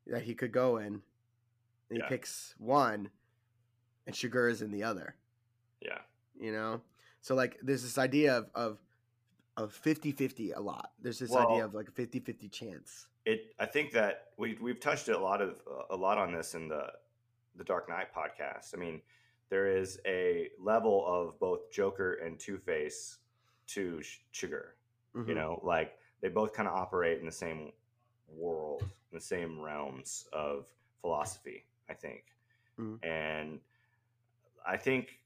that he could go in, and he
Yeah.
picks one, and Chigurh is in the other.
yeah
You know, so like there's this idea of of of 50-50 a lot. There's this
Well-
idea of like a 50-50 chance.
it i think that we we've touched a lot of a lot on this in the the dark knight podcast i mean there is a level of both Joker and Two Face to Chigurh.
Mhm.
You know, like they both kind of operate in the same world, in the same realms of philosophy. I think,
Mhm.
and I think,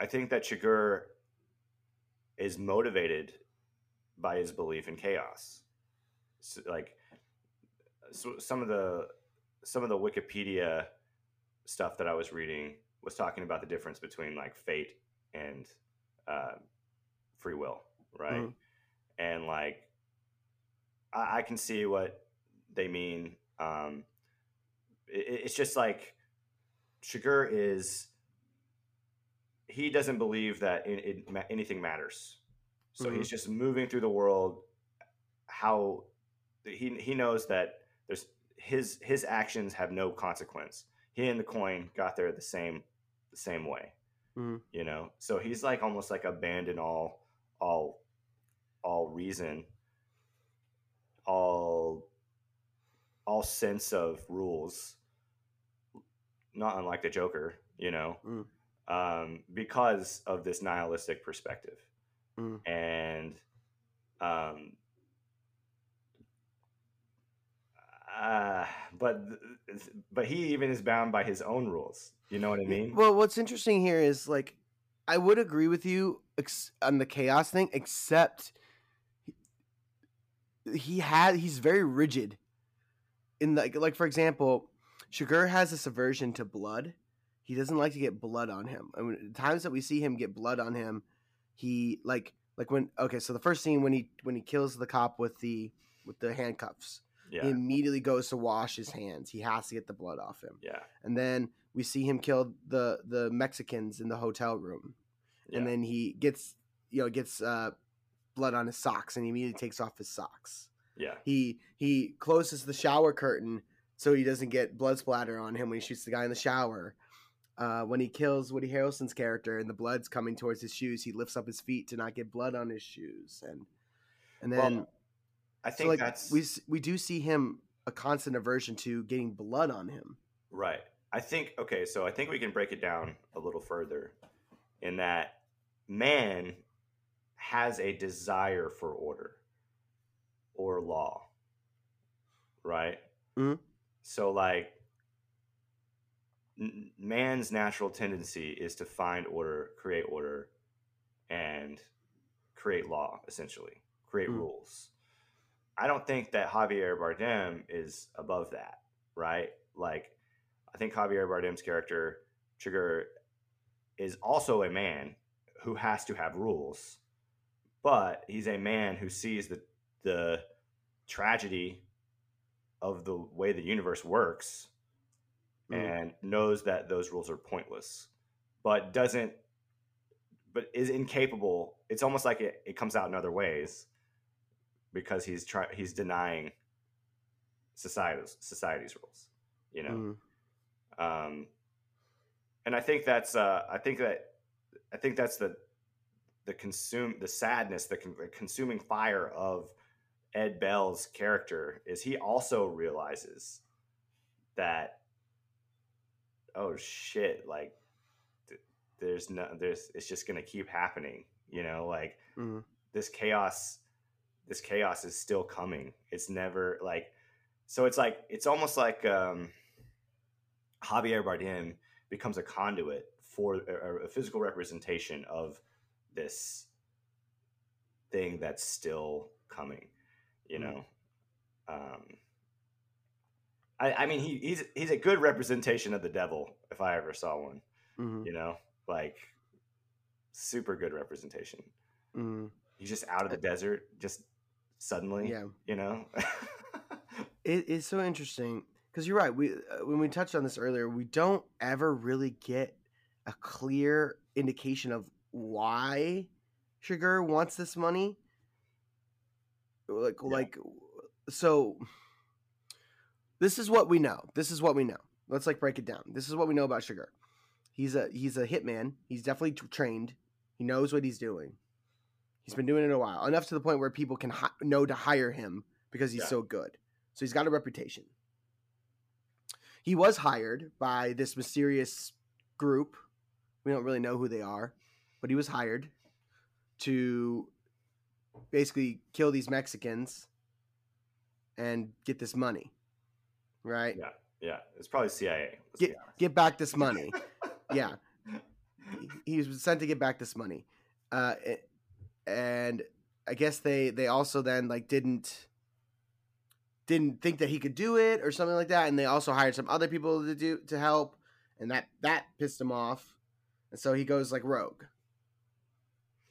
I think that Chigurh is motivated by his belief in chaos. So, like, so some of the some of the Wikipedia stuff that I was reading was talking about the difference between like fate and uh, free will, right?
Mhm.
And like, I, I can see what they mean. Um, it, it's just like Chigurh is he doesn't believe that it, ma- anything matters. So he's just moving through the world. How he he knows that there's his his actions have no consequence. He and the coin got there the same the same way.
Mhm.
You know, so he's like almost like abandoned all all all reason, all all sense of rules. Not unlike the Joker, you know,
Mm.
um, because of this nihilistic perspective,
Mm.
and um, uh, but but he even is bound by his own rules. You know what I mean?
Well, what's interesting here is like I would agree with you ex- on the chaos thing, except he, he had he's very rigid. In like like for example, Chigurh has this aversion to blood. He doesn't like to get blood on him. I mean, the times that we see him get blood on him, he like like when okay, so the first scene when he when he kills the cop with the with the handcuffs,
yeah,
he immediately goes to wash his hands. He has to get the blood off him
yeah,
and then we see him kill the the Mexicans in the hotel room,
yeah.
and then he gets you know gets uh, blood on his socks, and he immediately takes off his socks.
yeah,
He he closes the shower curtain so he doesn't get blood splatter on him when he shoots the guy in the shower. Uh, when he kills Woody Harrelson's character and the blood's coming towards his shoes, he lifts up his feet to not get blood on his shoes, and and then
Well, I
so
think
like
that's
we we do see him a constant aversion to getting blood on him.
Right. I think okay, so I think we can break it down a little further in that man has a desire for order or law. Right?
Mhm.
So like n- man's natural tendency is to find order, create order and create law essentially, create
Mhm.
rules. I don't think that Javier Bardem is above that, right? Like I think Javier Bardem's character, Chigurh, is also a man who has to have rules, but he's a man who sees the the tragedy of the way the universe works
Mm.
and knows that those rules are pointless, but doesn't but is incapable. It's almost like it, it comes out in other ways because he's try he's denying society's society's rules, you know
Mm.
um, and I think that's uh, I think that I think that's the the consume the sadness the, con- the consuming fire of Ed Bell's character is he also realizes that oh shit like th- there's no there's it's just gonna keep happening you know like
Mm.
this chaos this chaos is still coming it's never like so it's like it's almost like um Javier Bardem becomes a conduit for a, a physical representation of this thing that's still coming. You
Mm.
know, um, I, I mean, he, he's he's a good representation of the devil if I ever saw one.
Mhm.
You know, like super good representation.
Mm.
He's just out of the desert, just suddenly.
Yeah,
You know. [laughs]
it, it's so interesting because you're right. We uh, when we touched on this earlier, we don't ever really get a clear indication of why Chigurh wants this money. Like,
Yeah.
like, so this is what we know. This is what we know. Let's like break it down. This is what we know about Chigurh. He's a he's a hitman. He's definitely t- trained. He knows what he's doing. He's been doing it a while, enough to the point where people can hi- know to hire him because he's
Yeah.
so good. So he's got a reputation. He was hired by this mysterious group. We don't really know who they are, but he was hired to basically kill these Mexicans and get this money. Right?
Yeah. Yeah. It's probably CIA.
Get get back this money. [laughs] yeah. He- He was sent to get back this money. Uh it- and I guess they they also then like didn't didn't think that he could do it or something like that and they also hired some other people to do to help and that that pissed him off. And so he goes like rogue.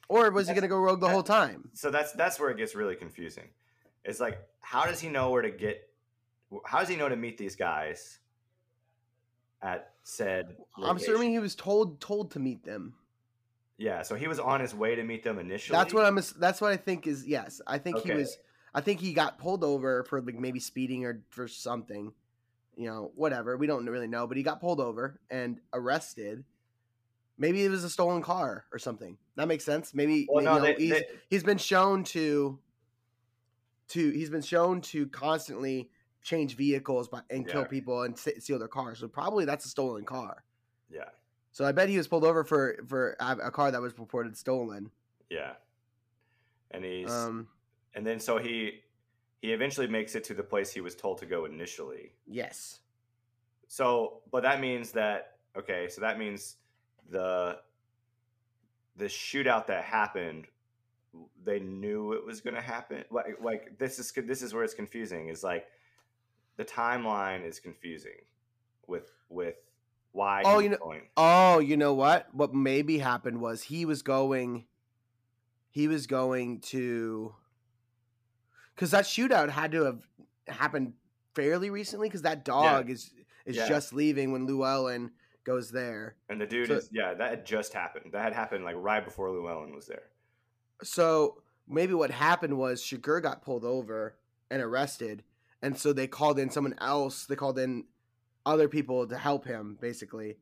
Or was he going to go rogue the
that-
whole time?
So that's that's where it gets really confusing. It's like, how does he know where to get? How does he know to meet these guys at said?
I'm assuming he was told told to meet them.
Yeah, so he was on his way to meet them initially.
That's what I'm. That's what I think is. Yes, I think he was. I think he got pulled over for like maybe speeding or for something. You know, whatever. We don't really know, but he got pulled over and arrested. Maybe it was a stolen car or something. That makes sense. Maybe
Well,
you
no, they,
he's,
they-
he's been shown to. To he's been shown to constantly change vehicles by, and kill people and s- steal their cars. So probably that's a stolen car.
yeah,
So I bet he was pulled over for for a a car that was reported stolen.
yeah, and he's
Um.
and then so he he eventually makes it to the place he was told to go initially.
Yes.
So, but that means that okay, so that means the the shootout that happened, they knew it was going to happen. Like, like this is this is where it's confusing. Is like the timeline is confusing with with why.
Oh, you know-
going.
Oh, you know what? What maybe happened was he was going he was going to cuz that shootout had to have happened fairly recently cuz that dog is is
Yeah.
just leaving when Llewellyn goes there.
and the dude
so-
is yeah, that had just happened. That had happened like right before Llewellyn was there.
So maybe what happened was Chigurh got pulled over and arrested and so they called in someone else. They called in other people to help him basically.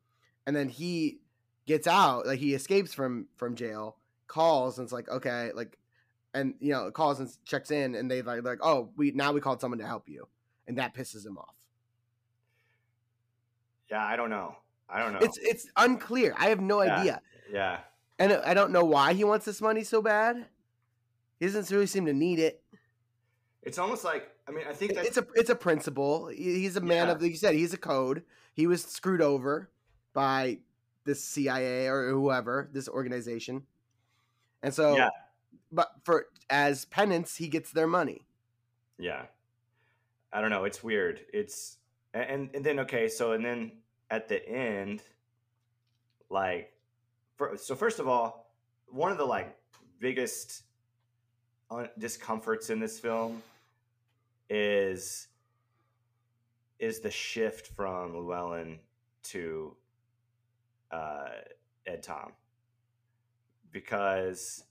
And then he gets out, like he escapes from from jail, calls and it's like, okay, like and you know, calls and checks in and they like like, "Oh, we now we called someone to help you." And that pisses him off.
Yeah, I don't know. I don't know.
It's it's unclear. I have no
Yeah.
idea.
yeah,
And I don't know why he wants this money so bad. He doesn't really seem to need it.
it's almost like I mean I think that
it's a it's a principle. He's a man
Yeah.
of like you said. He's a code. He was screwed over by this CIA or whoever this organization, and so.
Yeah.
But for as penance, he gets their money.
Yeah. I don't know. It's weird. It's and and then okay, so and then at the end, like, for, so first of all, one of the like biggest un- discomforts in this film is is the shift from Llewellyn to uh, Ed Tom because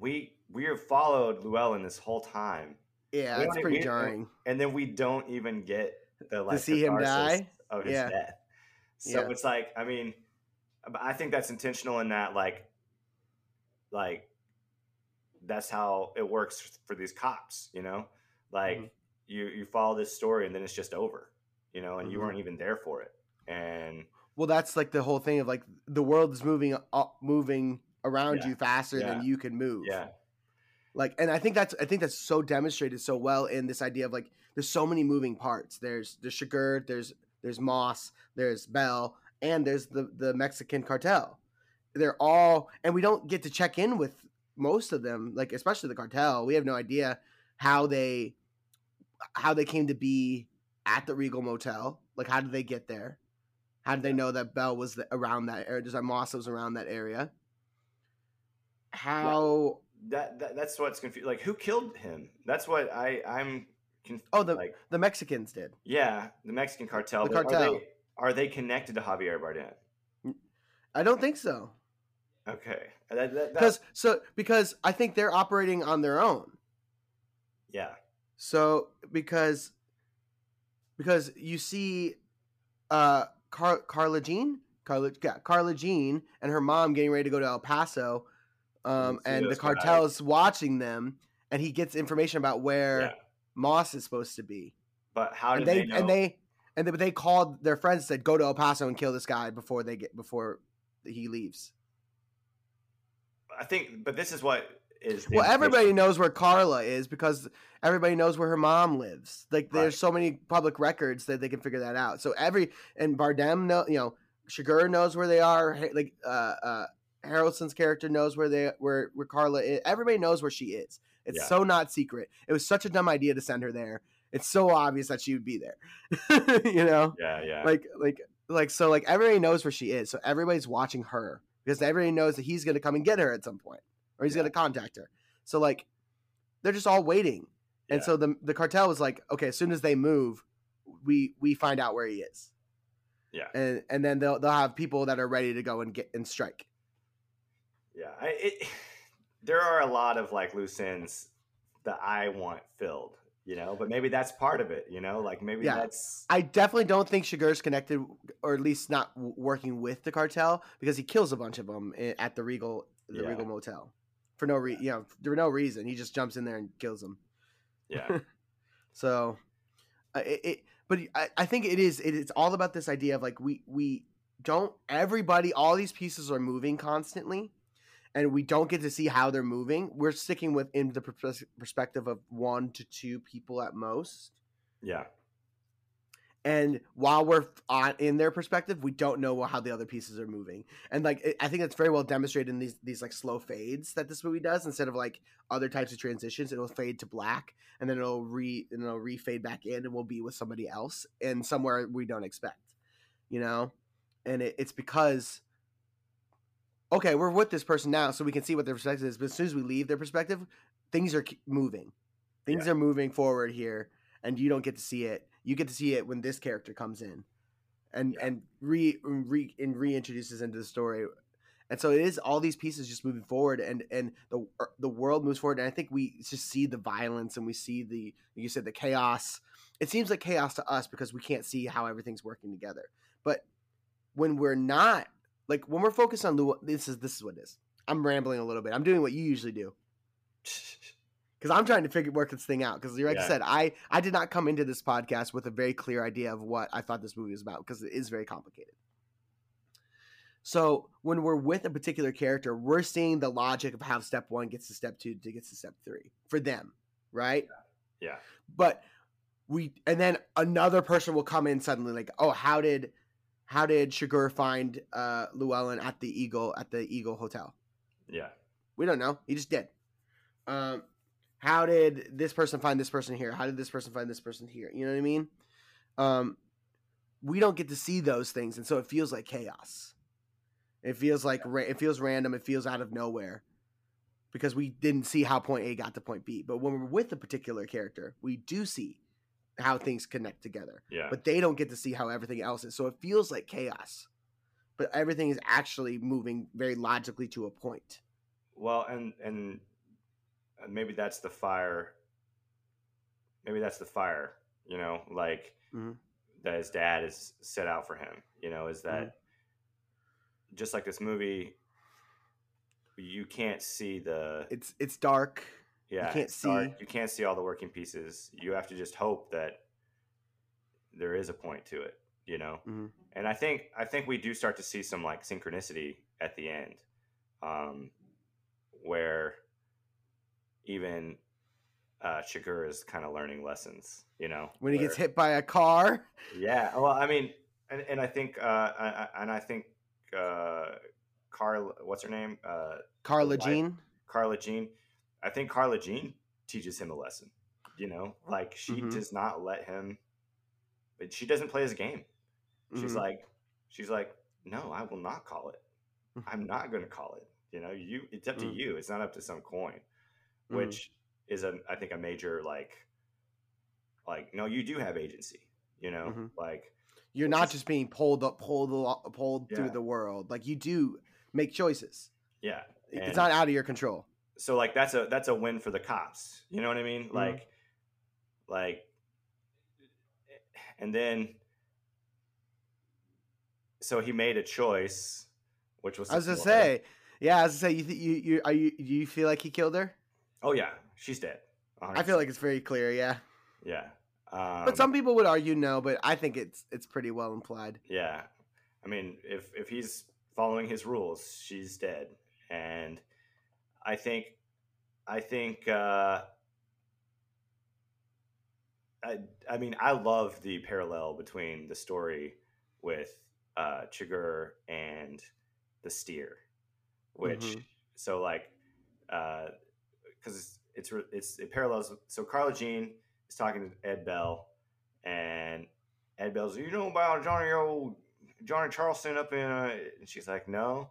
we we have followed Llewellyn this whole time
Yeah, it's pretty
we-
jarring.
and then we don't even get the like to
see him die?
Of his
Yeah.
death. So
Yeah.
it's like, I mean, I think that's intentional in that, like, like that's how it works for these cops. You know, like
Mhm.
you you follow this story and then it's just over. You know, and you
Mhm.
weren't even there for it. And
Well, that's like the whole thing of like the world is moving up, moving around
Yeah.
you faster than you can move.
yeah,
like and i think that's i think that's so demonstrated so well in this idea of like there's so many moving parts there's there's Chigurh there's there's moss there's bell and there's the the mexican cartel they're all and we don't get to check in with most of them like especially the cartel we have no idea how they how they came to be at the regal motel like how did they get there how did they know that bell was the, around that area Does that moss was around that area how
that, that that's what's confusing. Like, who killed him? That's what I I'm. Conf-
Oh, the
like
the Mexicans did.
yeah, the Mexican cartel.
The
but Are
cartel.
they, are they connected to Javier Bardem?
I don't think so.
Okay,
Because so because I think they're operating on their own.
yeah,
So because because you see uh Car- Carla Jean, Carla yeah, Carla Jean and her mom getting ready to go to El Paso um and the cartel
guys.
is watching them and he gets information about where
yeah.
Moss is supposed to be.
But how
and
did
they,
they, know?
and they and they, they called their friends said go to El Paso and kill this guy before they get before he leaves.
I think, but this is what is. the
Well, everybody knows where Carla is because everybody knows where her mom lives. Like, there's
Right.
so many public records that they can figure that out. So every and Bardem know, you know, Chigurh knows where they are. Like, uh, uh, Harrelson's character knows where they where where Carla is. Everybody knows where she is. It's
Yeah.
so not secret. It was such a dumb idea to send her there. It's so obvious that she would be there. [laughs] you know,
Yeah, yeah.
like like like so like everybody knows where she is. So everybody's watching her because everybody knows that he's going to come and get her at some point or he's
Yeah.
going to contact her. So like they're just all waiting. And
Yeah.
so the the cartel was like, okay, as soon as they move, we we find out where he is.
Yeah.
And and then they'll they'll have people that are ready to go and get and strike.
Yeah, I, it, there are a lot of like loose ends that I want filled, you know, but maybe that's part of it, you know, like maybe
Yeah.
that's
I definitely don't think Chigurh's connected, or at least not working with the cartel, because he kills a bunch of them at the Regal, the
Yeah.
Regal Motel, for no reason. You know, for no reason. He just jumps in there and kills them.
yeah, [laughs]
So, uh, it, it but I, I think it is. It, it's all about this idea of like we we don't everybody all these pieces are moving constantly, and we don't get to see how they're moving. We're sticking with in the pers- perspective of one to two people at most.
yeah,
and while we're on in their perspective we don't know how the other pieces are moving and like it, i think that's very well demonstrated in these these like slow fades that this movie does instead of like other types of transitions it'll fade to black and then it'll re and it'll re-fade back in and we'll be with somebody else and somewhere we don't expect you know and it, it's because okay we're with this person now so we can see what their perspective is but as soon as we leave their perspective things are moving things
Yeah.
are moving forward here and you don't get to see it. You get to see it when this character comes in, and
Yeah.
and re, re and reintroduces into the story. And so it is all these pieces just moving forward, and and the er, the world moves forward. And I think we just see the violence, and we see the like you said the chaos. It seems like chaos to us because we can't see how everything's working together. But when we're not like when we're focused on the this is this is what it is. I'm rambling a little bit. I'm doing what you usually do [laughs] because I'm trying to figure work this thing out. Because like I said, I I did not come into this podcast with a very clear idea of what I thought this movie was about because it is very complicated. So when we're with a particular character, we're seeing the logic of how step one gets to step two to gets to step three for them, right?
yeah,
But we and then another person will come in suddenly, like, oh, how did how did Chigurh find uh Llewellyn at the Eagle at the Eagle Hotel?
yeah,
We don't know. He just did. Um, how did this person find this person here? How did this person find this person here? You know what I mean? Um, we don't get to see those things, and so it feels like chaos. It feels like ra- it feels random. It feels out of nowhere because we didn't see how point A got to point B. But when we're with a particular character, we do see how things connect together.
yeah.
But they don't get to see how everything else is. So it feels like chaos. But everything is actually moving very logically to a point.
Well, and and maybe that's the fire. Maybe that's the fire. You know, like
Mhm.
that his dad is set out for him. You know, is that
Mm-hmm.
just like this movie? You can't see the
It's it's dark.
Yeah.
can't
it's dark. You can't see all the working pieces. You have to just hope that there is a point to it. You know,
Mhm.
and I think I think we do start to see some like synchronicity at the end, um, where even uh, Chigurh is kind of learning lessons. You know,
When he
where-
gets hit by a car.
Yeah, well, I mean, and, and I think, uh, I, and I think, uh, Carla, what's her name? Uh,
Carla. Jean.
Carla Jean. I think Carla Jean teaches him a lesson. You know, like she
Mhm.
does not let him. But she doesn't play his game. She's
Mhm.
like, she's like, no, I will not call it.
Mhm.
I'm not going to call it. You know, you. It's up to
Mhm.
you. It's not up to some coin,
Mhm.
which is a, I think, a major like, like no, you do have agency. You know,
Mhm.
like
You're not just being pulled up, pulled, pulled
Yeah.
through the world. Like you do make choices.
yeah. And-
It's not out of your control.
So like that's a that's a win for the cops you know what i mean
Mhm.
like like and then so he made a choice which was
I was
to
gonna say, yeah, I was gonna say, you th- you you are you do you feel like he killed her?
oh yeah she's dead
I feel like it's very clear. Yeah.
yeah Um,
but some people would argue no, but I think it's it's pretty well implied.
Yeah, I mean, if if he's following his rules, she's dead, and I think, I think, uh, I I mean, I love the parallel between the story with uh, Chigurh and the steer, which
Mhm.
so like, because it's it's it's it parallels. So Carla Jean is talking to Ed Bell, and Ed Bell's, you know about Johnny old Johnny Charleston up in, uh, and she's like, no,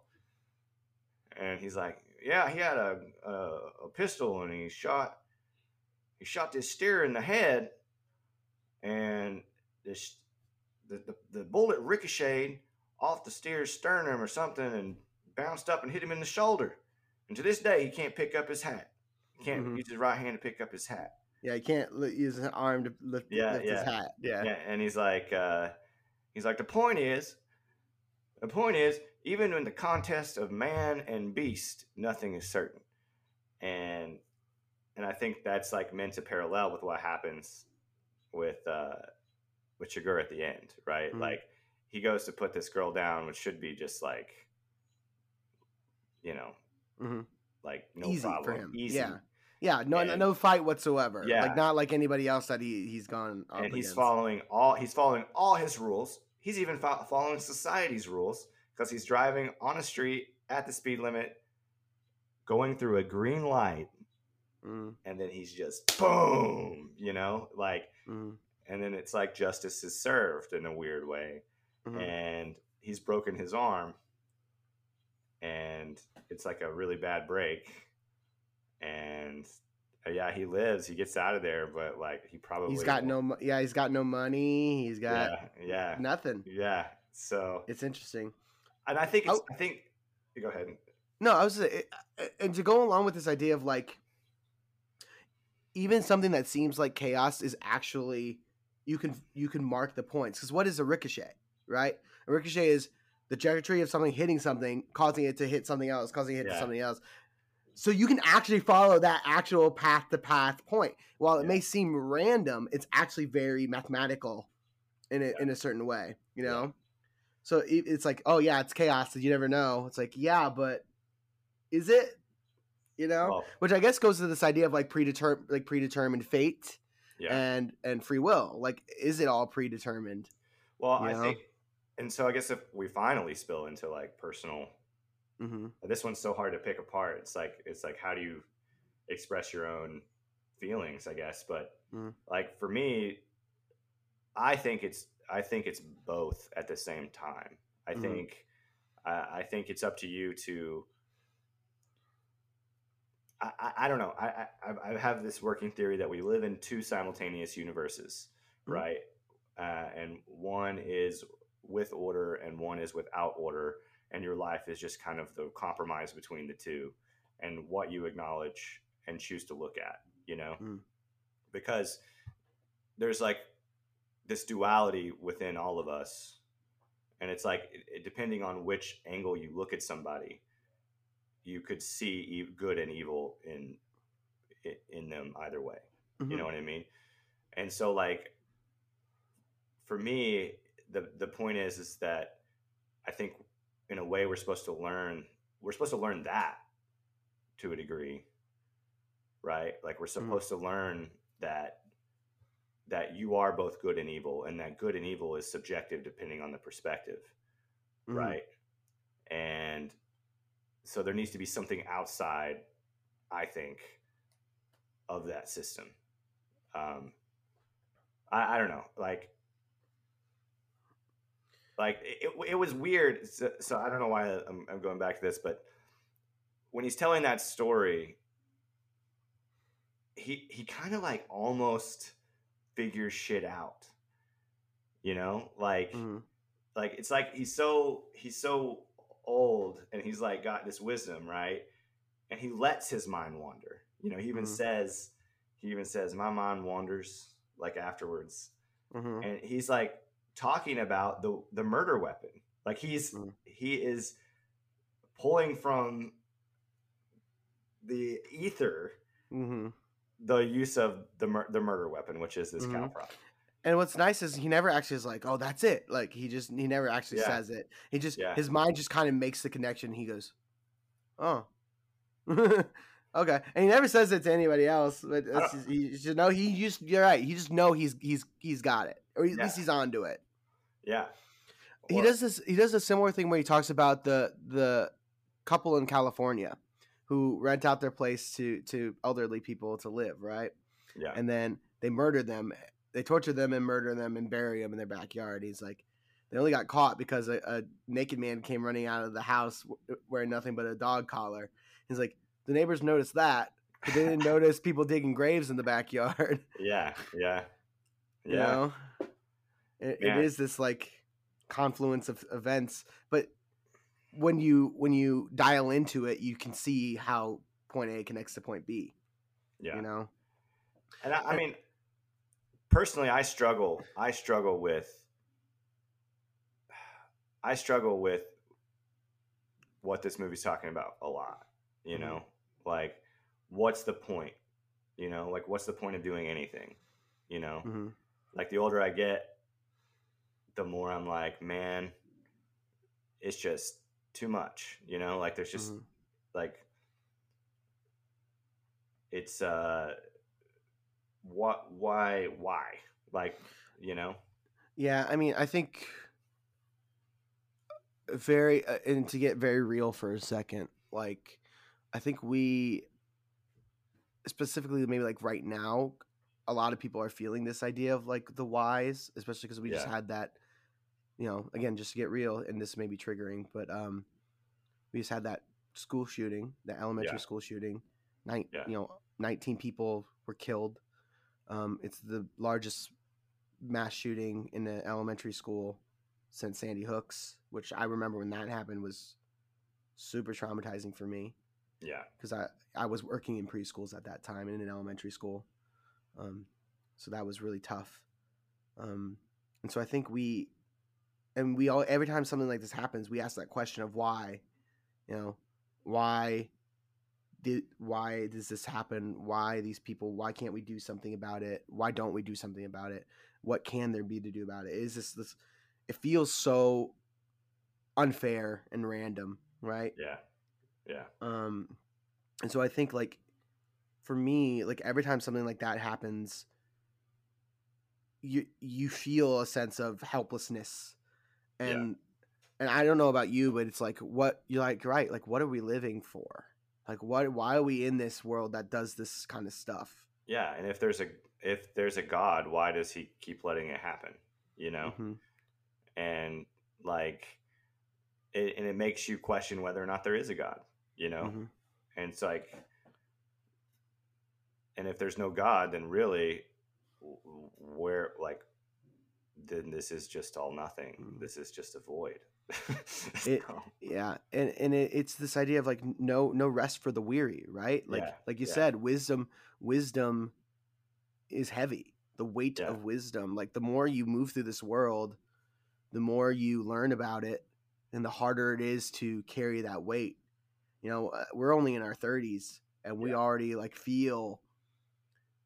and he's like, yeah, he had a, a a pistol and he shot he shot this steer in the head, and this the, the, the bullet ricocheted off the steer's sternum or something and bounced up and hit him in the shoulder. And to this day, he can't pick up his hat. He can't
Mhm.
use his right hand to pick up his hat.
Yeah, he can't li- use his arm to lift,
Yeah,
lift
yeah.
his hat. Yeah.
Yeah, and he's like, uh, he's like, the point is, the point is, even in the contest of man and beast, nothing is certain, and and I think that's like meant to parallel with what happens with uh, with Chigurh at the end, right?
Mhm.
Like he goes to put this girl down, which should be just like, you know,
mm-hmm.
like no
Easy for him.
easy.
Yeah. Yeah, no, no,
And-
no fight whatsoever.
Yeah.
like not like anybody else that he he's gone.
And he's
against.
following all he's following all his rules. He's even fo- following society's rules because he's driving on a street at the speed limit, going through a green light,
Mm,
and then he's just boom, you know, like,
mm,
and then it's like justice is served in a weird way,
mhm.
and he's broken his arm, and it's like a really bad break, and. uh, Yeah, he lives. He gets out of there, but like he probably
He's got no.
won't-
mo- Yeah, he's got no money. He's got
Yeah, yeah,
nothing.
yeah. So
It's interesting.
And I think it's,
Oh.
I think go ahead.
No, I was it, eh, eh, and to go along with this idea of like even something that seems like chaos is actually you can you can mark the points because what is a ricochet, right? A ricochet is the trajectory of something hitting something, causing it to hit something else, causing it to
Yeah.
something else. So you can actually follow that actual path to path point. While it
Yeah.
may seem random, it's actually very mathematical in a,
Yeah.
in a certain way, you know. So it, it's like, oh yeah, it's chaos. You never know. It's like, yeah, but is it? You know,
Well,
which I guess goes to this idea of like predetermined, like predetermined fate
yeah.
and and free will. Like, is it all predetermined?
well,
you
I
know?
think, and so I guess if we finally spill into like personal,
Mm-hmm.
this one's so hard to pick apart. It's like it's like how do you express your own feelings? I guess, but
Mhm.
like for me, I think it's I think it's both at the same time. I
Mhm.
think I, I think it's up to you to I, I, I don't know. I, I I have this working theory that we live in two simultaneous universes,
Mhm.
right? Uh, and one is with order, and one is without order. And your life is just kind of the compromise between the two, and what you acknowledge and choose to look at. You know,
Mm.
because there's like this duality within all of us, and it's like it, depending on which angle you look at somebody, you could see good and evil in in them either way.
Mm-hmm.
You know what I mean? And so like for me, the the point is is that I think in a way we're supposed to learn we're supposed to learn that to a degree. Right? Like we're supposed to learn that that you are both good and evil and that good and evil is subjective depending on the perspective
Mhm.
right? And so there needs to be something outside, I think, of that system. Um, I, I don't know, like, like it, it was weird. So, so I don't know why I'm, I'm going back to this, but when he's telling that story, he he kind of like almost figures shit out, you know, like
Mhm.
like it's like he's so he's so old and he's like got this wisdom right and he lets his mind wander you know he even
Mhm.
says he even says my mind wanders like afterwards
Mhm.
and he's like talking about the the murder weapon like he's
Mhm.
he is pulling from the ether
Mhm.
The use of the mur- the murder weapon which is this cow
Mhm.
prop
and what's nice is he never actually is like, "Oh, that's it." Like he just he never actually
Yeah.
says it. He just
Yeah.
his mind just kind of makes the connection. He goes, "Oh, [laughs] okay," and he never says it to anybody else. But [laughs] just, he should know he just you're right. He just know he's he's he's got it, or at
Yeah.
least he's onto it.
Yeah.
he does this he does a similar thing where he talks about the the couple in California who rent out their place to to elderly people to live, right?
Yeah.
And then they murder them. They torture them and murder them and bury them in their backyard. He's like they only got caught because a, a naked man came running out of the house wearing nothing but a dog collar. He's like the neighbors noticed that, but they didn't [laughs] notice people digging graves in the backyard. [laughs]
yeah. Yeah.
you
Yeah.
know it, it is this like confluence of events but when you when you dial into it you can see how point a connects to point b
Yeah.
you know
And I, I mean, personally, I struggle. I struggle with. I struggle with what this movie's talking about a lot. You
Mhm.
know, like, what's the point? You know, like, what's the point of doing anything? You know,
hmm
like the older I get, the more I'm like, man, it's just too much. You know, like there's just
Mhm.
like it's uh what why why like you know
yeah i mean i think very uh, and to get very real for a second like i think we specifically maybe like right now a lot of people are feeling this idea of like the whys especially because we just had that you know again just to get real and this may be triggering but um we just had that school shooting the elementary
Yeah.
school shooting nine
Yeah.
you know 19 people were killed um it's the largest mass shooting in an elementary school since sandy hooks which i remember when that happened was super traumatizing for me
yeah
because I, I was working in preschools at that time and in an elementary school. Um, so that was really tough. Um, and so I think we, and we all, every time something like this happens, we ask that question of why, you know, why did, why does this happen? Why these people, why can't we do something about it? Why don't we do something about it? What can there be to do about it? Is this, this, it feels so unfair and random, right?
yeah yeah
um and so i think like for me like every time something like that happens you you feel a sense of helplessness
Yeah.
and and i don't know about you but it's like what you're like right like what are we living for like what why are we in this world that does this kind of stuff
yeah and if there's a if there's a god why does he keep letting it happen you know
Mhm.
and like it, and it makes you question whether or not there is a god you know
Mhm.
and it's like and if there's no god then really where like then this is just all nothing
Mm.
this is just a void [laughs]
It- yeah and and it, it's this idea of like no no rest for the weary right like
Yeah,
like you
yeah.
said wisdom wisdom is heavy the weight
Yeah.
of wisdom like the more you move through this world the more you learn about it and the harder it is to carry that weight you know uh, we're only in our 30s and we already like feel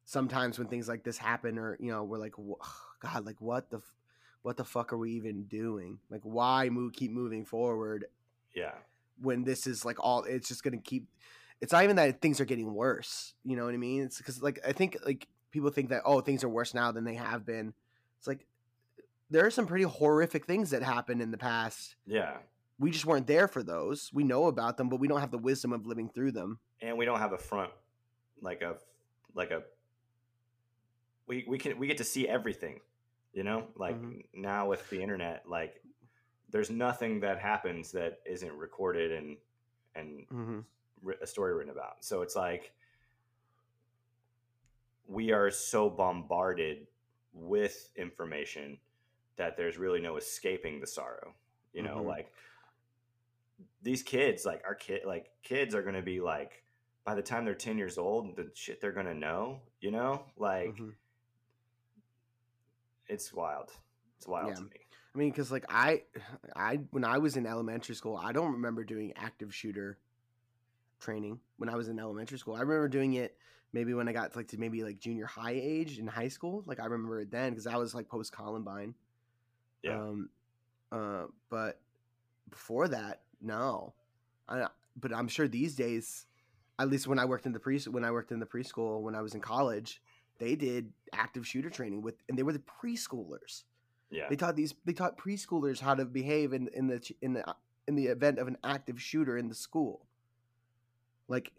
sometimes when things like this happen or you know we're like "Wha- god like what the what the fuck are we even doing? Like why move keep moving forward
yeah.
when this is like all it's just gonna keep it's not even that things are getting worse you know what i mean? It's because like i think like people think that oh things are worse now than they have been. It's like there are some pretty horrific things that happened in the past.
Yeah.
We just weren't there for those. We know about them but we don't have the wisdom of living through them.
And we don't have a front like a like a we we can we get to see everything you know like
Mhm.
now with the internet like there's nothing that happens that isn't recorded and and
mm-hmm.
a story written about so it's like we are so bombarded with information that there's really no escaping the sorrow you know
Mhm.
like these kids like our kid like kids are going to be like by the time they're 10 years old the shit they're going to know you know like
Mhm.
It's wild it's wild
Yeah.
to me
i mean because like i i when i was in elementary school i don't remember doing active shooter training when I was in elementary school. I remember doing it maybe when I got to like to maybe like junior high age in high school. Like I remember it then because I was like post Columbine.
Yeah.
Um, uh, but before that, no. I, but I'm sure these days, at least when I worked in the pre when I worked in the preschool when I was in college, they did active shooter training with, and they were the preschoolers.
Yeah.
They taught these they taught preschoolers how to behave in in the in the in the event of an active shooter in the school. Like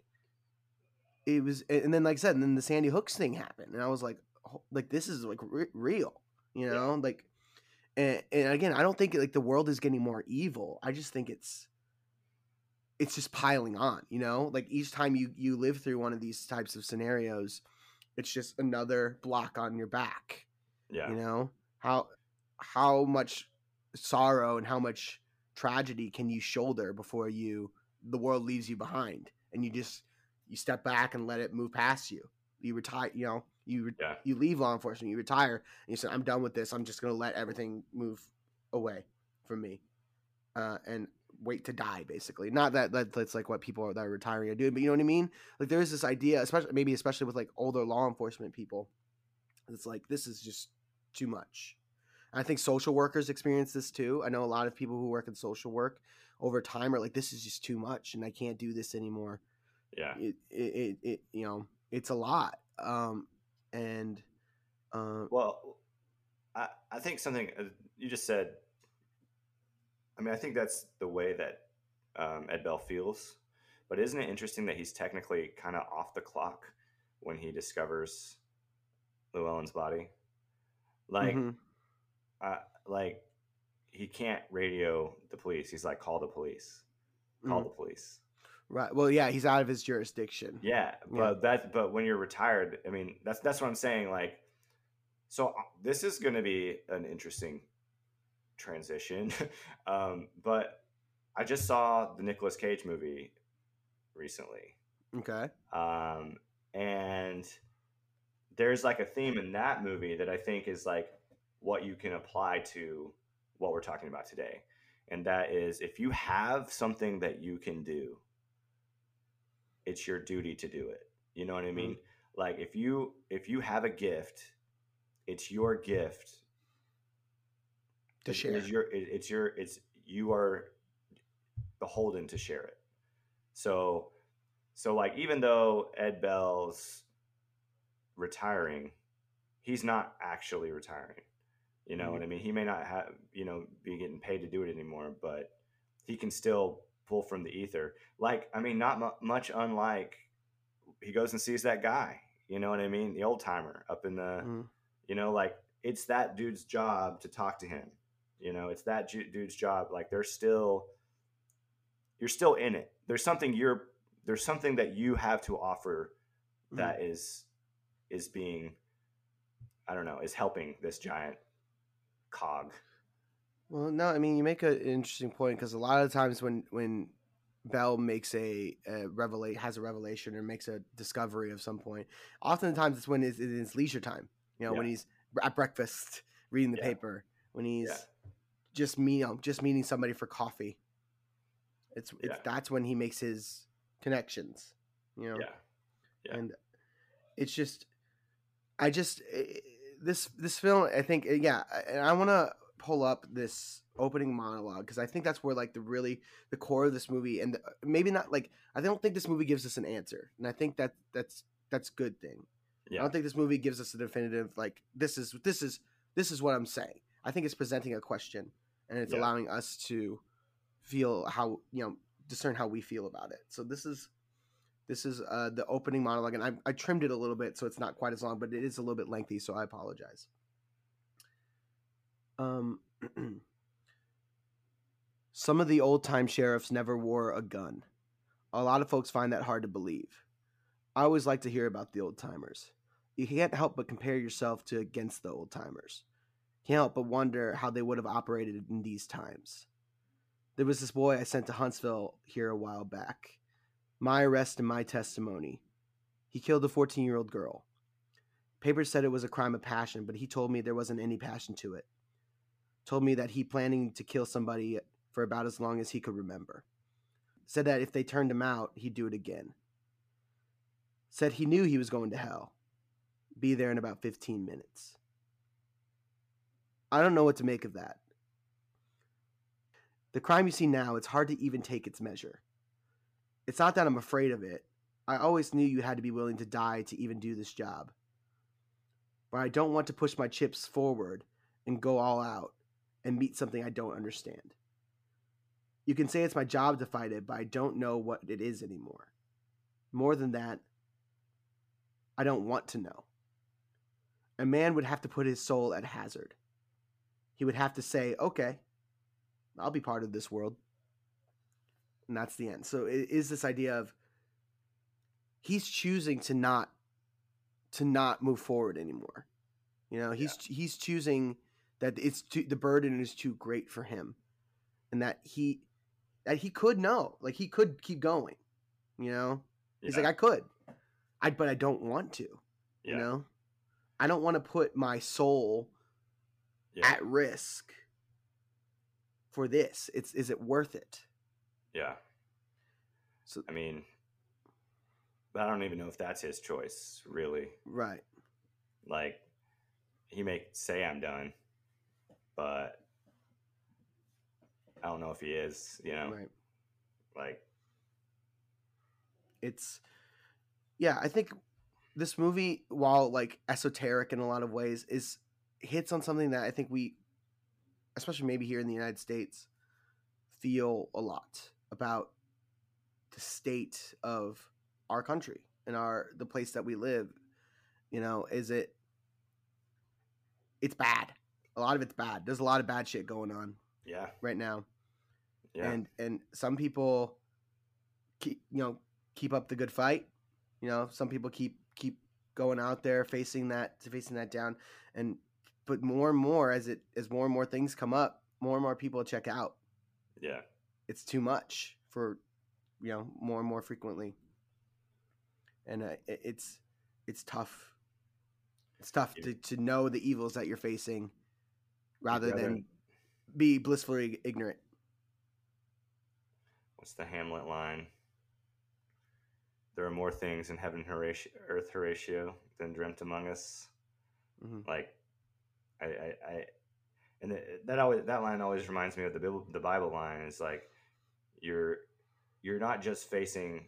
it was, and then like I said, and then the Sandy Hooks thing happened, and I was like, like this is like re- real, you know, like, and, and again, I don't think like the world is getting more evil. I just think it's it's just piling on, you know, like each time you you live through one of these types of scenarios, it's just another block on your back.
Yeah.
You know how how much sorrow and how much tragedy can you shoulder before you the world leaves you behind and you just you step back and let it move past you. You retire, you know, you re-
Yeah.
you leave law enforcement, you retire, and you say, "I'm done with this. I'm just going to let everything move away from me, uh, and wait to die." Basically, not that, that that's like what people that are retiring are doing, but you know what I mean. Like there is this idea, especially maybe especially with like older law enforcement people, it's like this is just too much. And I think social workers experience this too. I know a lot of people who work in social work over time are like, "This is just too much, and I can't do this anymore."
Yeah.
it, it, it, it you know it's a lot um and uh,
Well, I, I think something uh, you just said. I mean, I think that's the way that um, Ed Bell feels. But isn't it interesting that he's technically kind of off the clock when he discovers Llewellyn's body? Like,
mhm.
uh, like he can't radio the police. He's like, call the police, call
Mhm.
the police.
right well yeah he's out of his jurisdiction
Yeah, but that but when you're retired, I mean, that's that's what I'm saying. Like, so uh, this is going to be an interesting transition. [laughs] um, but I just saw the Nicolas Cage movie recently,
okay
um, and there's like a theme in that movie that I think is like what you can apply to what we're talking about today, and that is if you have something that you can do, it's your duty to do it. You know what I mean? Like if you if you have a gift, it's your gift
to
It-
share
It's your, it- it's your, it's you are beholden to share it. So, so like even though Ed Bell's retiring, he's not actually retiring. You know
Mhm.
what I mean? He may not have, you know, be getting paid to do it anymore, but he can still pull from the ether. Like, I mean, not mu- much unlike he goes and sees that guy. You know what I mean? The old timer up in the,
Mhm.
you know, like it's that dude's job to talk to him. You know, it's that dude's job. Like they're still, you're still in it. There's something you're, there's something that you have to offer
Mhm.
that is, is being, I don't know, is helping this giant cog.
well no i mean you make an interesting point because a lot of times when when bell makes a, a revelate has a revelation or makes a discovery of some point oftentimes it's when it's in his leisure time you know when he's at breakfast reading the
Yeah.
paper when he's
Yeah.
Just me you know, just meeting somebody for coffee it's it's
Yeah.
that's when he makes his connections you know
Yeah. Yeah.
and it's just i just eh, this this film i think eh, yeah I- and i want to pull up this opening monologue because i think that's where like the really the core of this movie and the, maybe not like i don't think this movie gives us an answer and i think that that's that's a good thing
Yeah.
i don't think this movie gives us a definitive like this is this is this is what i'm saying i think it's presenting a question and it's
Yeah.
allowing us to feel how you know discern how we feel about it so this is this is uh, the opening monologue, and I, I trimmed it a little bit so it's not quite as long, but it is a little bit lengthy, so I apologize. Um, [clears throat] some of the old time sheriffs never wore a gun. A lot of folks find that hard to believe. I always like to hear about the old timers. You can't help but compare yourself to against the old timers. Can't help but wonder how they would have operated in these times. There was this boy I sent to Huntsville here a while back my arrest and my testimony. He killed a 14 year old girl. Papers said it was a crime of passion, but he told me there wasn't any passion to it. Told me that he planning to kill somebody for about as long as he could remember. Said that if they turned him out, he'd do it again. Said he knew he was going to hell. Be there in about 15 minutes. I don't know what to make of that. The crime you see now, it's hard to even take its measure. It's not that I'm afraid of it. I always knew you had to be willing to die to even do this job. But I don't want to push my chips forward and go all out and meet something I don't understand. You can say it's my job to fight it, but I don't know what it is anymore. More than that, I don't want to know. A man would have to put his soul at hazard. He would have to say, okay, I'll be part of this world. And that's the end. So it is this idea of he's choosing to not to not move forward anymore. You know, he's yeah. he's choosing that it's too, the burden is too great for him, and that he that he could know, like he could keep going. You know, yeah. he's like I could, I but I don't want to. Yeah. You know, I don't want to put my soul at risk for this. It's is it worth it?
Yeah. So I mean, I don't even know if that's his choice, really.
Right.
Like, he may say I'm done, but I don't know if he is. You know. Right. Like.
It's, yeah. I think this movie, while like esoteric in a lot of ways, is hits on something that I think we especially maybe here in the United States, feel a lot about the state of our country and our the place that we live. You know, is it it's bad. A lot of it's bad. There's a lot of bad shit going on.
Yeah.
Right now. Yeah. And and some people keep you know, keep up the good fight. You know, some people keep keep going out there facing that facing that down and but more and more as it as more and more things come up, more and more people check out.
Yeah,
it's too much for you know more and more frequently, and uh, it, it's it's tough. It's tough to, to know the evils that you're facing, rather than be blissfully ignorant.
What's the Hamlet line? There are more things in heaven, Horatio, earth, Horatio, than dreamt among us. Mm-hmm. Like I, I, I and that always that line always reminds me of the Bible, the Bible line. Is like you're you're not just facing.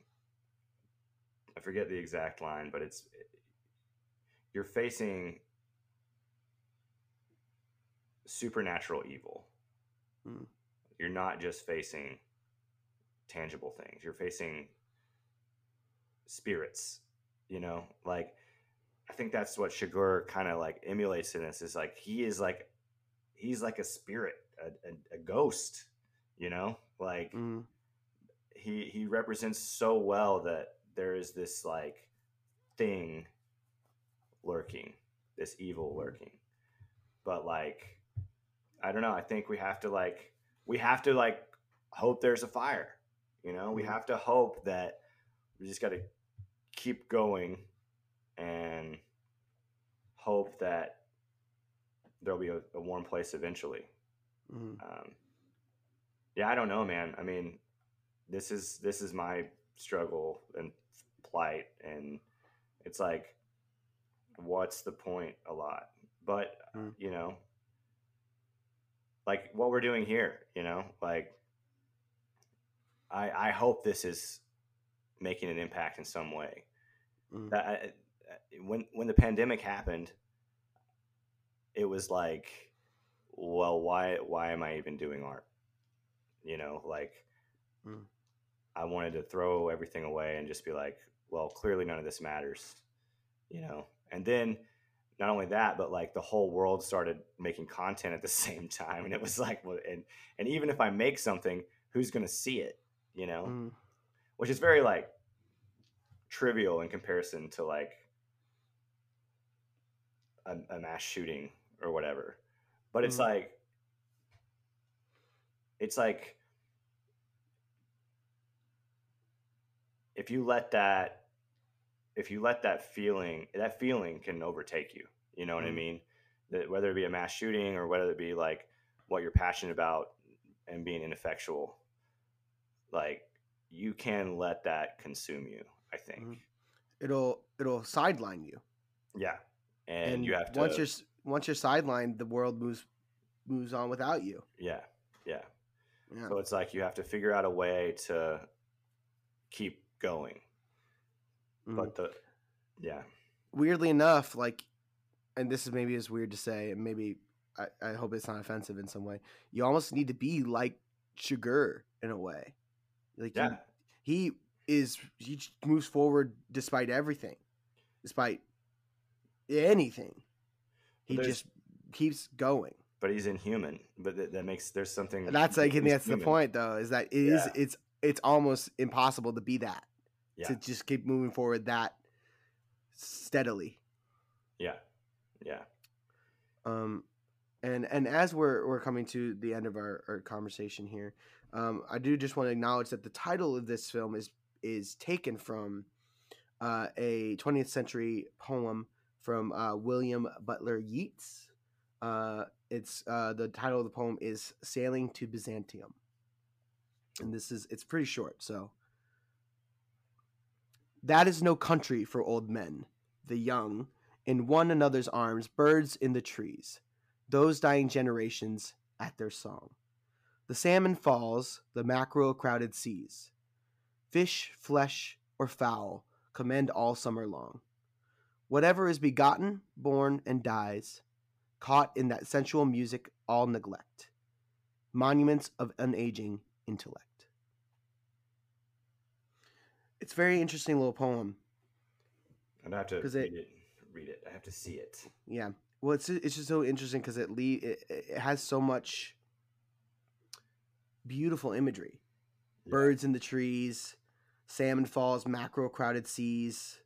I forget the exact line, but it's you're facing supernatural evil. Mm. You're not just facing tangible things. You're facing spirits. You know, like I think that's what Chigurh kind of like emulates in this is like he is like he's like a spirit, a, a, a ghost, you know, like mm. he he represents so well that there is this like thing lurking, this evil mm. lurking, but like I don't know. I think we have to like we have to like hope there's a fire. You know, we mm. have to hope that we just got to keep going and hope that there'll be a, a warm place eventually. Mm-hmm. Um, yeah, I don't know, man. I mean, this is this is my struggle and plight, and it's like, what's the point? A lot, but mm-hmm. you know, like what we're doing here, you know, like I I hope this is making an impact in some way. Mm-hmm. I, when when the pandemic happened, it was like, well, why why am I even doing art? You know, like mm. I wanted to throw everything away and just be like, well, clearly none of this matters. You know, and then not only that, but like the whole world started making content at the [laughs] same time, and it was like, well, and and even if I make something, who's going to see it? You know, mm. which is very like trivial in comparison to like a, a mass shooting or whatever. But it's mm-hmm. like it's like if you let that if you let that feeling that feeling can overtake you you know what mm-hmm. i mean that whether it be a mass shooting or whether it be like what you're passionate about and being ineffectual like you can let that consume you. I think.
Mhm. It'll it'll sideline you,
Yeah, and, you have to.
once you're once you're sidelined, the world moves moves on without you.
yeah, yeah.
Yeah.
So it's like you have to figure out a way to keep going.
Mhm.
But the yeah,
weirdly enough, like, and this is maybe as weird to say, and maybe I, I hope it's not offensive in some way. You almost need to be like Chigurh in a way. Like,
yeah,
he, he is he moves forward despite everything, despite anything. He just keeps going.
but he's inhuman. But that, that makes there's something.
That's like, that's the point, though, is that it is
Yeah.
it's it's almost impossible to be that
Yeah,
to just keep moving forward that steadily.
yeah, yeah.
Um, and and as we're we're coming to the end of our, our conversation here, um, I do just want to acknowledge that the title of this film is is taken from uh, a 20th century poem from uh, William Butler Yeats. Uh, it's uh, the title of the poem is "Sailing to Byzantium," and this is it's pretty short. So that is no country for old men, the young in one another's arms, birds in the trees, those dying generations at their song. The salmon falls, the mackerel crowded seas. Fish, flesh, or fowl commend all summer long. Whatever is begotten, born, and dies, caught in that sensual music, all neglect. Monuments of unaging intellect. It's a very interesting little poem.
I'd have to read
it-
it, Read it. I have to see it.
Yeah. Well, it's it's just so interesting because it, le- it it has so much beautiful imagery.
Yeah.
Birds in the trees, salmon falls, mackerel crowded seas,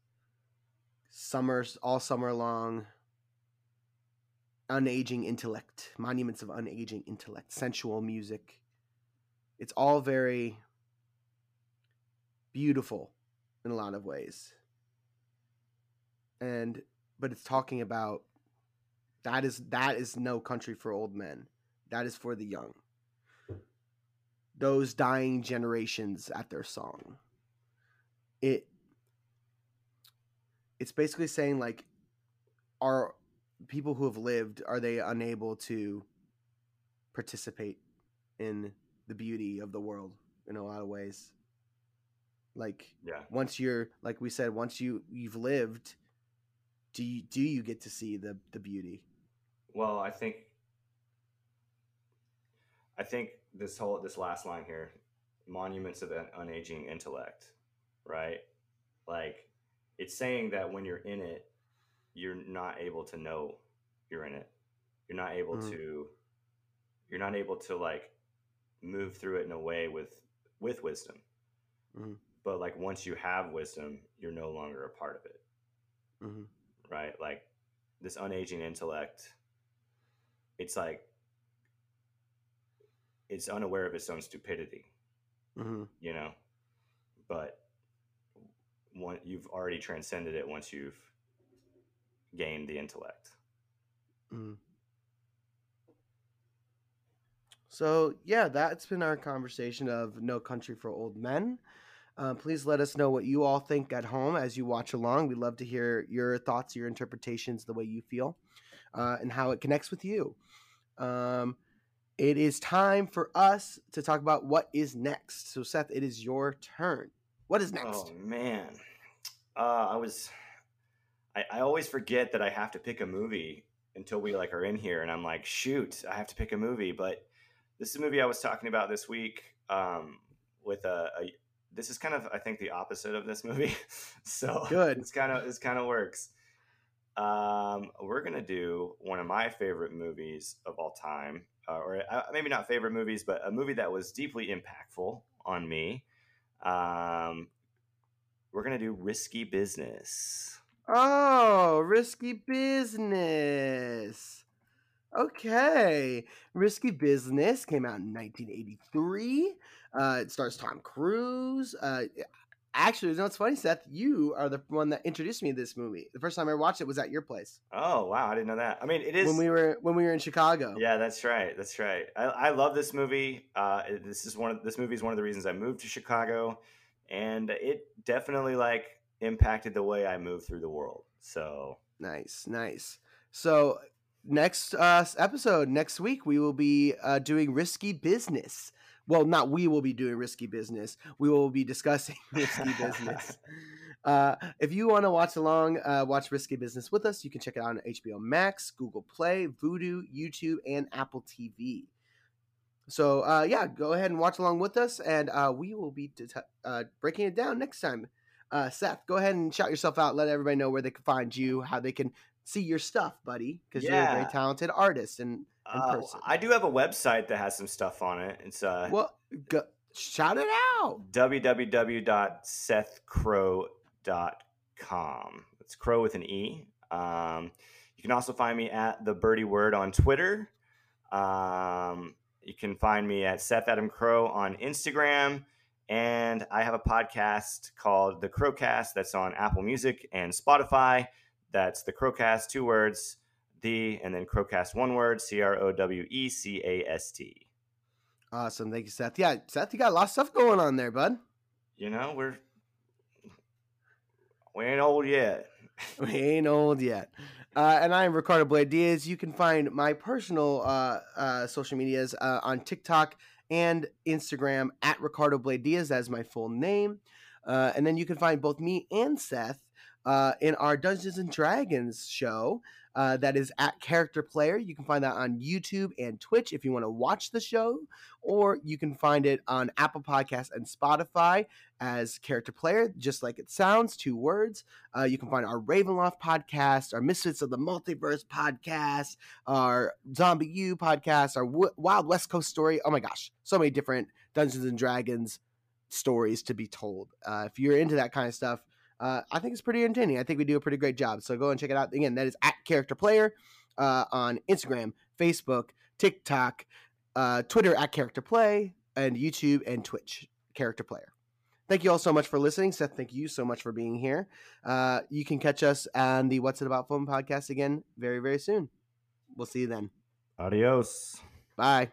summers all summer long. Unaging intellect, monuments of unaging intellect, sensual music. It's all very beautiful in a lot of ways. And but it's talking about that is that is no country for old men. That is for the young. Those dying generations at their song. It it's basically saying like are people who have lived are they unable to participate in the beauty of the world in a lot of ways like
Yeah.
once you're like we said once you you've lived do you do you get to see the the beauty
Well, I think I think this whole this last line here, monuments of an unaging intellect, right? Like it's saying that when you're in it, you're not able to know you're in it. You're not able
Mm.
to you're not able to like move through it in a way with with wisdom.
Mhm.
But like once you have wisdom, you're no longer a part of it
mm-hmm.
right? Like this unaging intellect, it's like it's unaware of its own stupidity,
Mm-hmm.
you know. But one, you've already transcended it once you've gained the intellect.
Mm-hmm. so yeah that's been our conversation of no country for old men. Uh, please let us know what you all think at home as you watch along. We'd love to hear your thoughts your interpretations the way you feel uh, and how it connects with you. Um, it is time for us to talk about what is next. So seth it is your turn what is next
Oh man, uh, I was. I, I always forget that I have to pick a movie until we like are in here, and I'm like, shoot, I have to pick a movie. But this is a movie I was talking about this week um, with a, a. This is kind of I think the opposite of this movie, [laughs] so
Good.
It's kind of it's kind of works. Um, we're gonna do one of my favorite movies of all time, uh, or uh, maybe not favorite movies, but a movie that was deeply impactful on me. Um, we're gonna do risky business.
Oh, risky business. Okay. Risky Business came out in 1983. Uh, it stars Tom Cruise. Uh, Actually, you know what's funny, Seth? You are the one that introduced me to this movie. The first time I watched it was at your place
Oh wow, I didn't know that. I mean, it is.
when we were when we were in Chicago.
Yeah, that's right. That's right. I, I love this movie. Uh, this is one of this movie is one of the reasons I moved to Chicago, and it definitely like impacted the way I move through the world. So
Nice, nice. So next uh, episode next week we will be uh, doing risky business. Well, not we will be doing risky business. We will be discussing [laughs] risky business. [laughs] Uh, if you want to watch along, uh, watch Risky Business with us, you can check it out on HBO Max, Google Play, Vudu, YouTube, and Apple TV. So uh, yeah, go ahead and watch along with us, and uh, we will be det- uh, breaking it down next time. Uh, Seth, go ahead and shout yourself out. Let everybody know where they can find you, how they can see your stuff, buddy, because you're a very talented artist. And in
uh,
person.
I do have a website that has some stuff on it. It's uh,
well, go, shout it out.
www.sethcrowe.com. It's crow with an E. Um, you can also find me at the Birdie Word on Twitter. Um, you can find me at Seth Adam Crowe on Instagram. And I have a podcast called The Crowecast that's on Apple Music and Spotify. That's The Crowecast, two words, the, and then Crowecast, one word, C R O W E C A S T.
Awesome, thank you, Seth. Yeah, Seth, you got a lot of stuff going on there, bud.
You know, we're we ain't old yet. [laughs]
We ain't old yet. Uh, and I am Ricardo Blayde Diaz. You can find my personal uh, uh, social medias uh, on TikTok and Instagram at Ricardo Blayde Diaz. That is my full name. Uh, and then you can find both me and Seth uh, in our Dungeons and Dragons show. Uh, that is at Character Player. You can find that on YouTube and Twitch if you want to watch the show, or you can find it on Apple Podcasts and Spotify as Character Player, just like it sounds, two words. Uh, you can find our Ravenloft podcast, our Misfits of the Multiverse podcast, our Zombie U podcast, our w- Wild West Coast story. Oh my gosh, so many different Dungeons and Dragons stories to be told. Uh, if you're into that kind of stuff, uh, I think it's pretty entertaining. I think we do a pretty great job. So go and check it out. Again, that is at Character Player uh, on Instagram, Facebook, TikTok, uh, Twitter at Character Play, and YouTube and Twitch, Character Player. Thank you all so much for listening. Seth, thank you so much for being here. Uh, you can catch us on the What's It About Film podcast again very, very soon. We'll see you then.
Adios.
Bye.